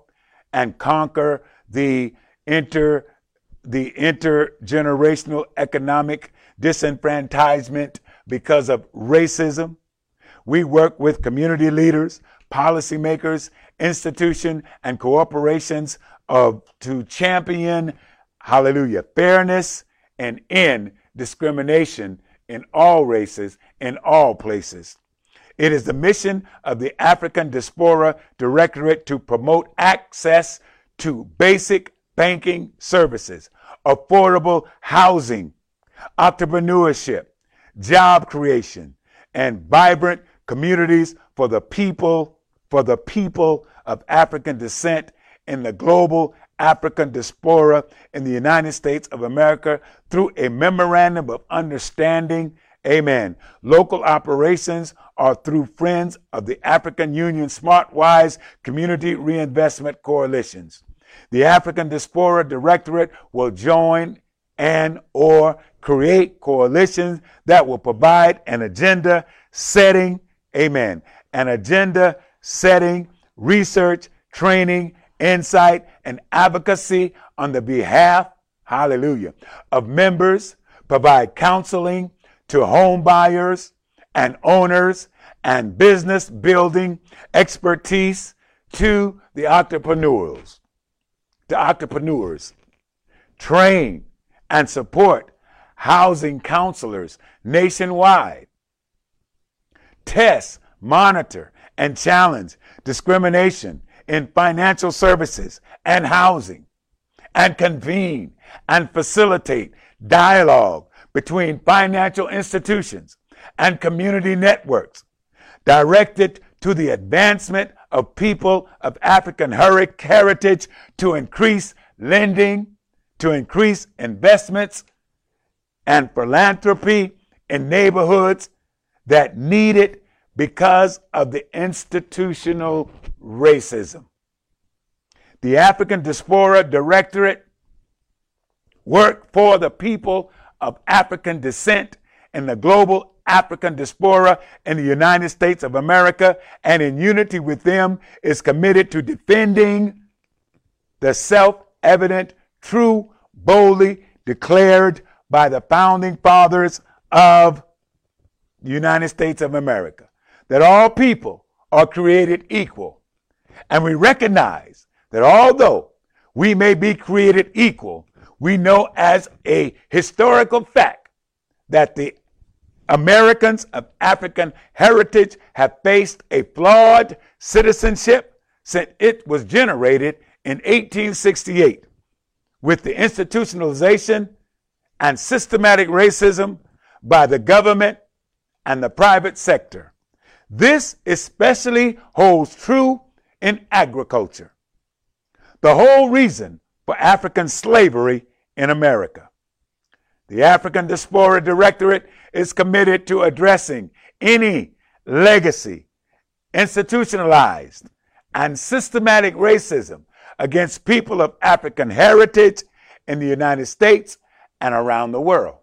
and conquer the inter the intergenerational economic disenfranchisement because of racism. We work with community leaders, policymakers, institutions, and corporations of to champion, hallelujah, fairness and end discrimination in all races, in all places. It is the mission of the African Diaspora Directorate to promote access to basic banking services, affordable housing, entrepreneurship, job creation, and vibrant communities for the people for the people of African descent in the global African diaspora in the United States of America through a memorandum of understanding. Amen. Local operations are through Friends of the African Union SmartWise Community Reinvestment Coalitions. The African Diaspora Directorate will join and or create coalitions that will provide an agenda setting, amen, an agenda setting, research, training, insight, and advocacy on the behalf, hallelujah, of members, provide counseling to home buyers and owners and business building expertise to the entrepreneurs, the entrepreneurs, train and support housing counselors nationwide, test, monitor, and challenge discrimination in financial services and housing, and convene and facilitate dialogue between financial institutions and community networks directed to the advancement of people of African heritage to increase lending, to increase investments and philanthropy in neighborhoods that need it because of the institutional racism. The African Diaspora Directorate worked for the people of African descent in the global African diaspora in the United States of America and in unity with them is committed to defending the self-evident, true, boldly declared by the founding fathers of the United States of America that all people are created equal. And we recognize that although we may be created equal, we know as a historical fact that the Americans of African heritage have faced a flawed citizenship since it was generated in 1868 with the institutionalization and systematic racism by the government and the private sector. This especially holds true in agriculture, the whole reason for African slavery in America. The African Diaspora Directorate is committed to addressing any legacy, institutionalized, and systematic racism against people of African heritage in the United States and around the world.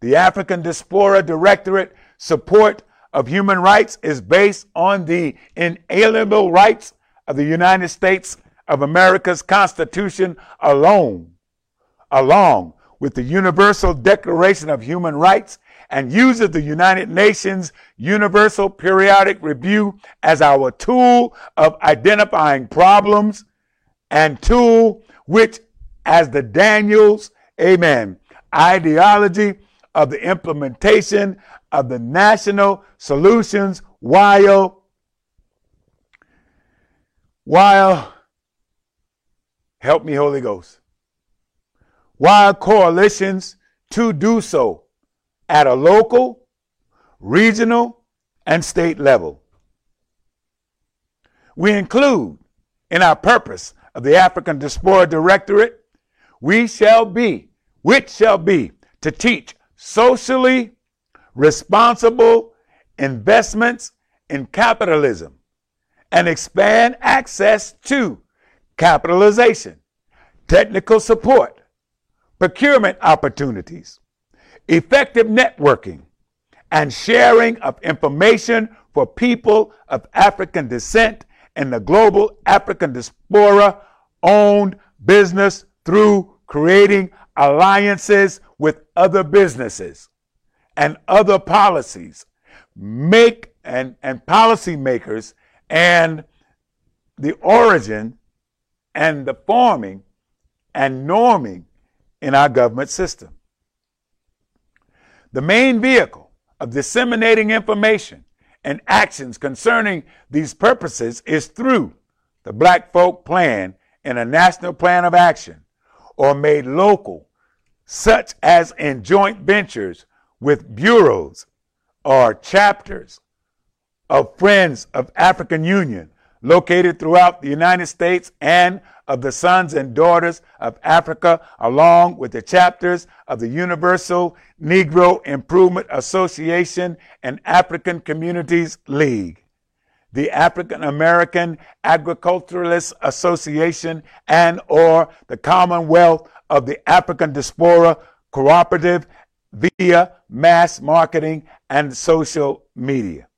The African Diaspora Directorate support of human rights is based on the inalienable rights of the United States of America's Constitution alone, along with the Universal Declaration of Human Rights and uses the United Nations Universal Periodic Review as our tool of identifying problems and tool which as the Daniels, amen, ideology of the implementation of the national solutions while while help me holy ghost. While coalitions to do so at a local regional and state level. We include in our purpose of the african diaspora directorate we shall be which shall be to teach socially responsible investments in capitalism and expand access to capitalization, technical support, procurement opportunities, effective networking, and sharing of information for people of African descent in the global African diaspora owned business through creating alliances with other businesses and other policies make and, and policymakers and the origin and the forming and norming in our government system. The main vehicle of disseminating information and actions concerning these purposes is through the Black Folk Plan and a National Plan of Action, or made local, such as in joint ventures with bureaus or chapters of Friends of African Union located throughout the United States and of the Sons and Daughters of Africa, along with the chapters of the Universal Negro Improvement Association and African Communities League, the African American Agriculturalists Association, and or the Commonwealth of the African Diaspora Cooperative via mass marketing and social media.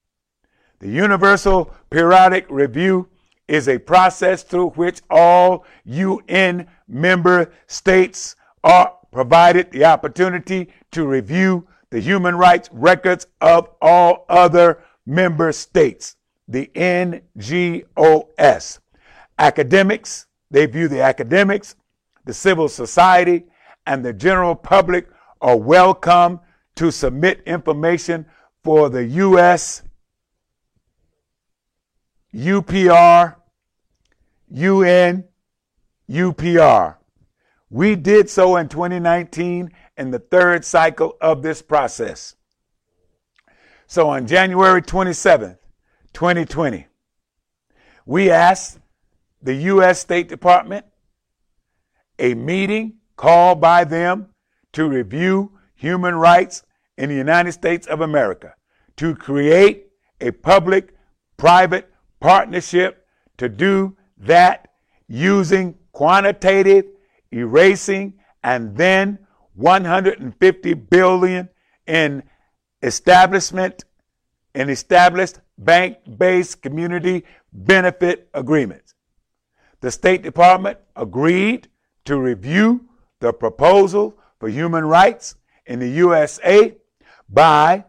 The Universal Periodic Review is a process through which all UN member states are provided the opportunity to review the human rights records of all other member states, the NGOS. Academics, they view the academics, the civil society, and the general public are welcome to submit information for the U.S. UPR, UN, UPR. We did so in 2019 in the third cycle of this process. So on January 27th, 2020, we asked the U.S. State Department a meeting called by them to review human rights in the United States of America, to create a public private partnership to do that using quantitative erasing and then 150 billion in establishment and established bank-based community benefit agreements. The State Department agreed to review the proposal for human rights in the USA by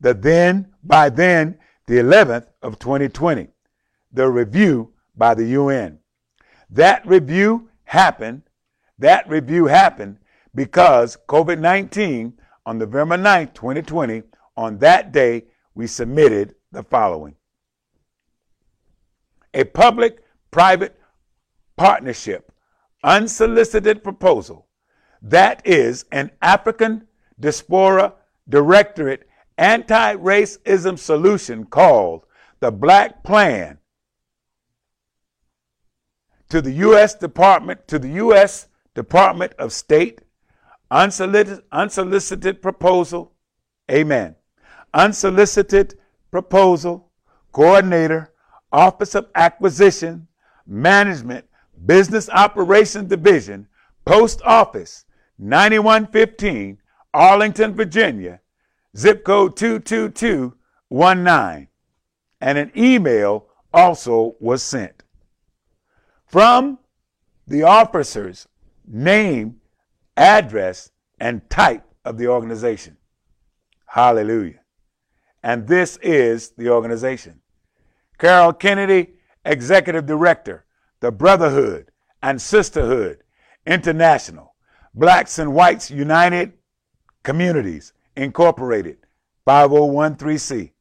the then by then the 11th of 2020 the review by the UN that review happened that review happened because COVID-19 on November 9th 2020 on that day we submitted the following. A public private partnership unsolicited proposal that is an African Diaspora Directorate anti racism solution called the Black Plan to the U.S. Department to the U.S. Department of State, unsolicited, unsolicited proposal, amen, unsolicited proposal, coordinator, Office of Acquisition, Management, Business Operations Division, Post Office, 9115, Arlington, Virginia, zip code 22219. And an email also was sent. From the officer's name, address, and type of the organization. Hallelujah. And this is the organization. Carol Kennedy, Executive Director, the Brotherhood and Sisterhood International, Blacks and Whites United Communities Incorporated, 5013C.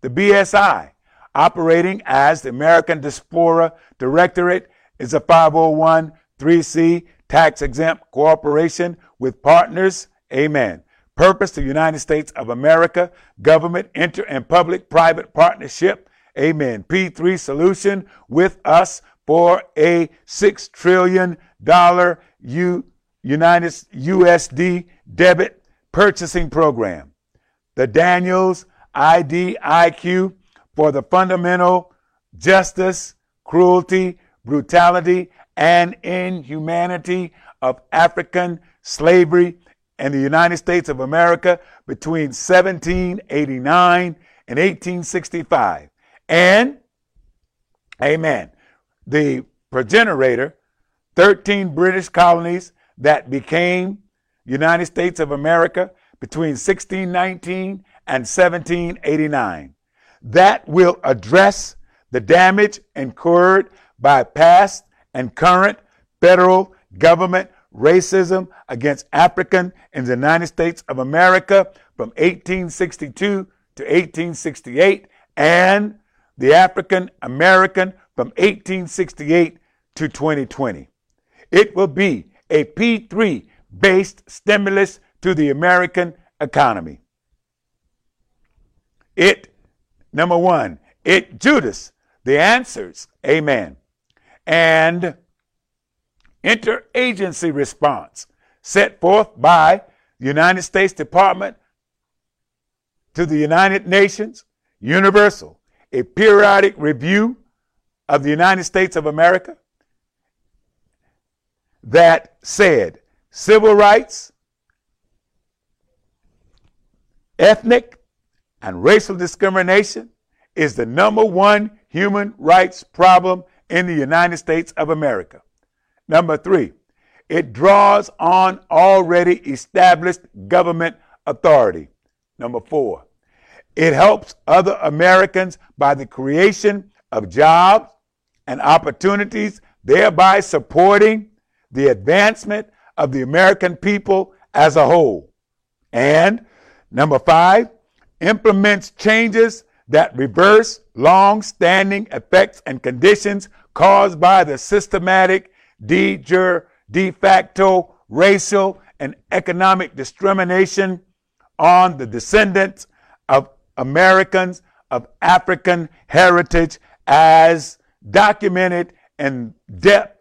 The BSI, operating as the American Diaspora Directorate, is a 5013C tax exempt corporation with partners. Amen. Purpose the United States of America, government, inter and public private partnership. Amen. P3 solution with us for a $6 trillion U, United USD debit purchasing program. The Daniels IDIQ for the fundamental justice, cruelty, brutality, and inhumanity of African slavery in the United States of America between 1789 and 1865. And, amen, the progenitor, 13 British colonies that became United States of America between 1619 and 1789. That will address the damage incurred by past and current federal government racism against African in the United States of America from 1862 to 1868 and the African American from 1868 to 2020. It will be a P3 based stimulus to the American economy. It, number one, it Judas, the answers, amen. And interagency response set forth by the United States Department to the United Nations, Universal, a periodic review of the United States of America that said civil rights, ethnic, and racial discrimination is the number one human rights problem in the United States of America. Number three, it draws on already established government authority. Number four, it helps other Americans by the creation of jobs and opportunities, thereby supporting the advancement of the American people as a whole. And number five, implements changes that reverse long standing effects and conditions caused by the systematic, de jure, de facto racial and economic discrimination on the descendants of Americans of African heritage as documented in depth,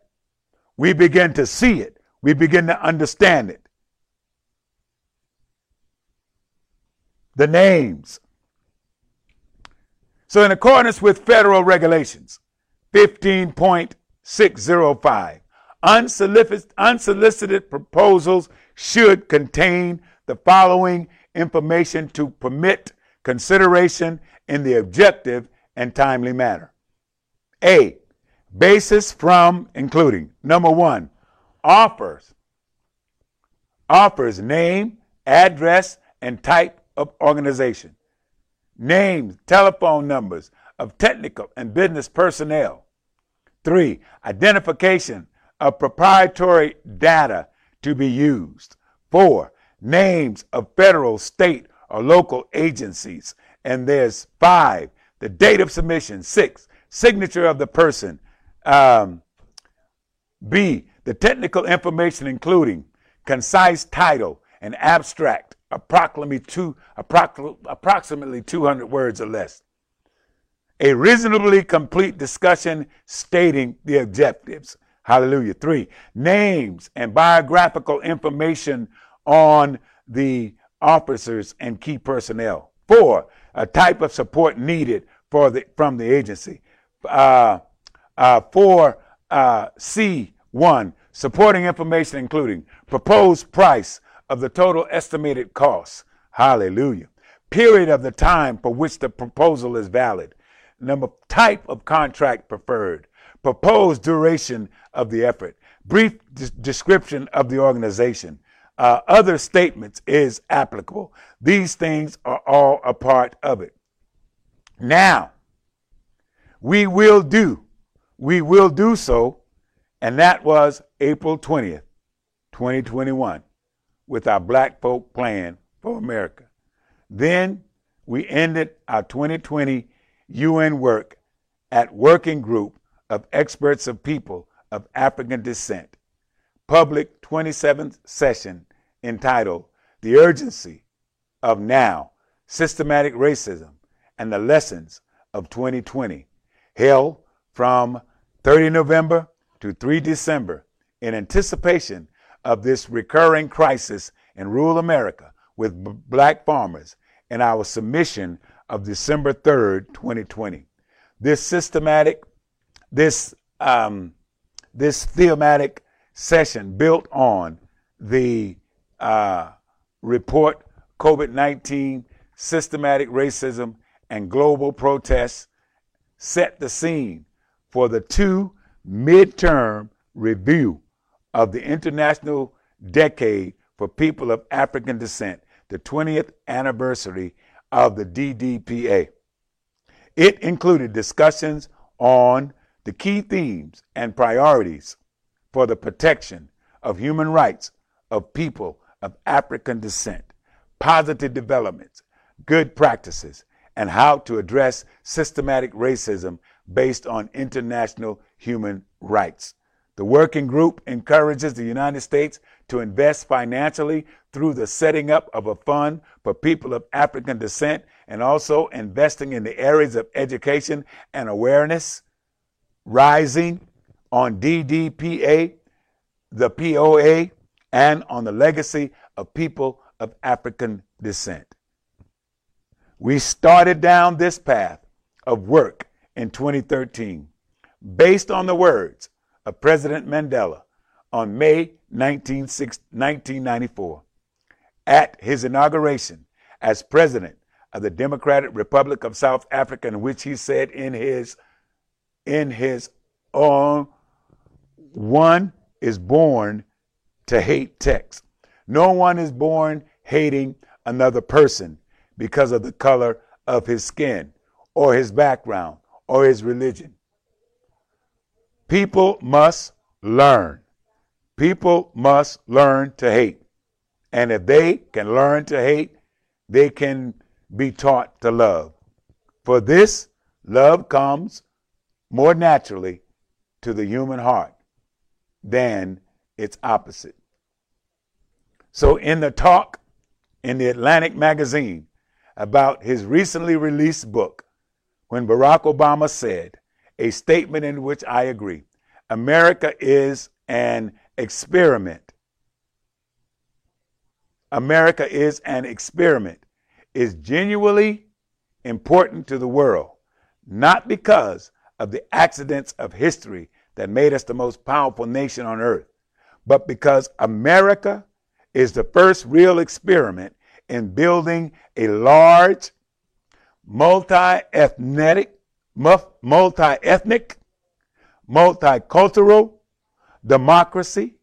we begin to see it. We begin to understand it. The names. So, in accordance with federal regulations 15.605, unsolicited, unsolicited proposals should contain the following information to permit consideration in the objective and timely manner. A. Basis from including number one, offers. Offers name, address, and type of organization. Names, telephone numbers of technical and business personnel. Three, identification of proprietary data to be used. Four, names of federal, state, or local agencies. And there's five, the date of submission. Six, signature of the person. Um, B, the technical information, including concise title and abstract approximately, two, approximately 200 words or less. A reasonably complete discussion stating the objectives. Hallelujah. Three, names and biographical information on the officers and key personnel. Four, a type of support needed for the, from the agency. Uh, uh, four, uh, C1, supporting information including proposed price of the total estimated cost. Hallelujah. Period of the time for which the proposal is valid. Number type of contract preferred. Proposed duration of the effort. Brief d- description of the organization. Uh, other statements is applicable. These things are all a part of it. Now, we will do, we will do so, and that was April 20th, 2021, with our Black Folk Plan for America. Then we ended our 2020 UN work at Working Group of Experts of People of African Descent, public 27th session entitled The Urgency of Now Systematic Racism and the Lessons of 2020, held from 30 November to 3 December in anticipation of this recurring crisis in rural America with b- black farmers and our submission of December 3rd, 2020. This systematic, this, um, this thematic session built on the uh, report COVID 19 systematic racism and global protests set the scene for the two midterm review of the International Decade for People of African Descent, the 20th anniversary of the DDPA. It included discussions on the key themes and priorities for the protection of human rights of people of African descent, positive developments, good practices, and how to address systematic racism based on international human rights. The working group encourages the United States to invest financially through the setting up of a fund for people of African descent and also investing in the areas of education and awareness, rising on DDPA, the POA, and on the legacy of people of African descent. We started down this path of work in 2013 based on the words of President Mandela on May 19, 1994 at his inauguration as president of the Democratic Republic of South Africa, in which he said in his in his own one is born to hate text. No one is born hating another person because of the color of his skin or his background or his religion. People must learn. People must learn to hate. And if they can learn to hate, they can be taught to love. For this, love comes more naturally to the human heart than its opposite. So, in the talk in the Atlantic magazine about his recently released book, when Barack Obama said, a statement in which I agree America is an experiment. America is an experiment, is genuinely important to the world, not because of the accidents of history that made us the most powerful nation on earth, but because America is the first real experiment in building a large, multi-ethnic, multi-ethnic, multicultural democracy,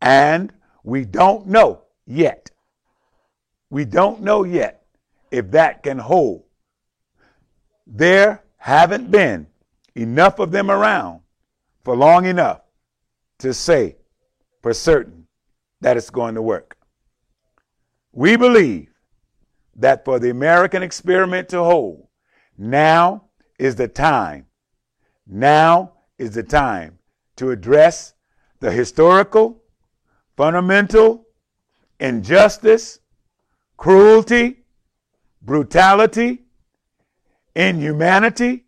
and we don't know yet. We don't know yet if that can hold. There haven't been enough of them around for long enough to say for certain that it's going to work. We believe that for the American experiment to hold, now is the time. Now is the time to address the historical, fundamental injustice, cruelty, brutality, inhumanity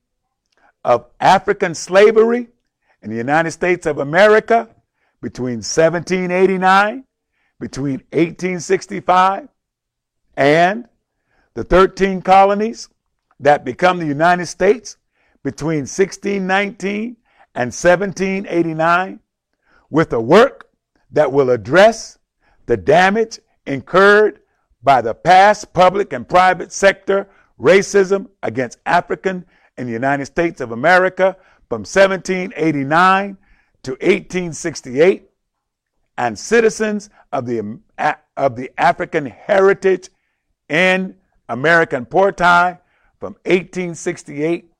of African slavery in the United States of America between 1789, between 1865, and the 13 colonies that become the United States between 1619 and 1789 with a work that will address the damage incurred by the past public and private sector racism against African in the United States of America from 1789 to 1868 and citizens of the, of the African heritage in American Portai from 1868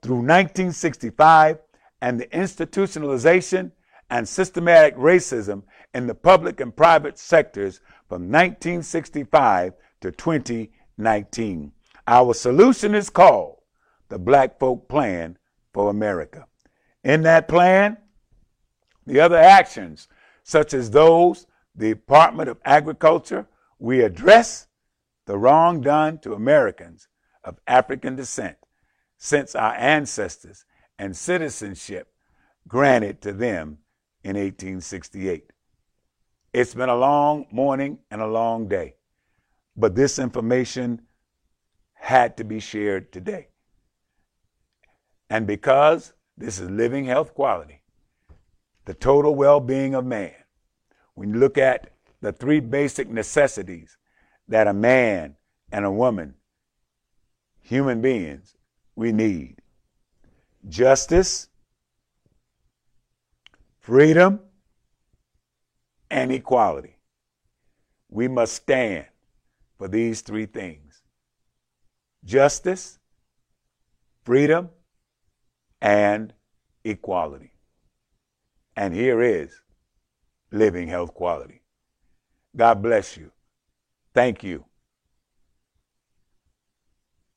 through 1965 and the institutionalization and systematic racism in the public and private sectors from 1965 to 2019. Our solution is called the Black Folk Plan for America. In that plan, the other actions, such as those the Department of Agriculture, we address the wrong done to Americans of African descent since our ancestors and citizenship granted to them in 1868. It's been a long morning and a long day, but this information had to be shared today. And because this is living health quality, the total well being of man, when you look at the three basic necessities that a man and a woman, human beings, we need justice, freedom, and equality. We must stand for these three things justice, freedom, and equality. And here is living health quality. God bless you. Thank you.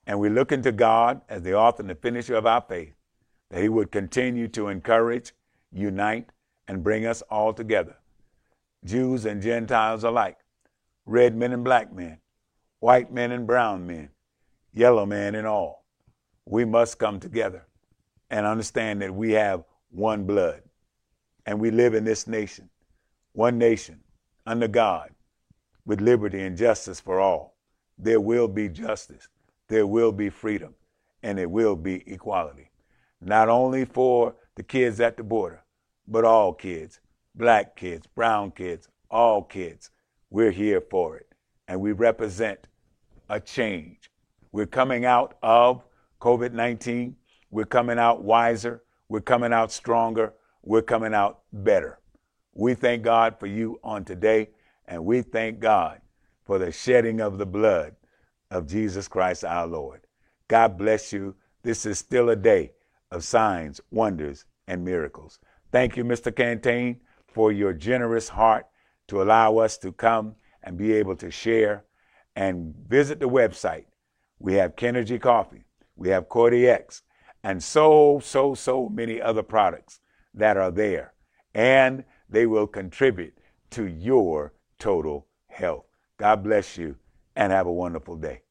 And we look into God as the author and the finisher of our faith, that He would continue to encourage, unite, and bring us all together, Jews and Gentiles alike, red men and black men, white men and brown men, yellow men and all. We must come together and understand that we have one blood and we live in this nation, one nation, under God, with liberty and justice for all. There will be justice, there will be freedom, and it will be equality. Not only for the kids at the border, but all kids, black kids, brown kids, all kids. We're here for it. And we represent a change. We're coming out of COVID 19. We're coming out wiser. We're coming out stronger. We're coming out better. We thank God for you on today, and we thank God for the shedding of the blood of Jesus Christ our Lord. God bless you. This is still a day of signs, wonders, and miracles. Thank you, Mr. Cantain, for your generous heart to allow us to come and be able to share and visit the website. We have Kenergy Coffee, we have Cordy X, and so, so, so many other products that are there. And they will contribute to your total health. God bless you and have a wonderful day.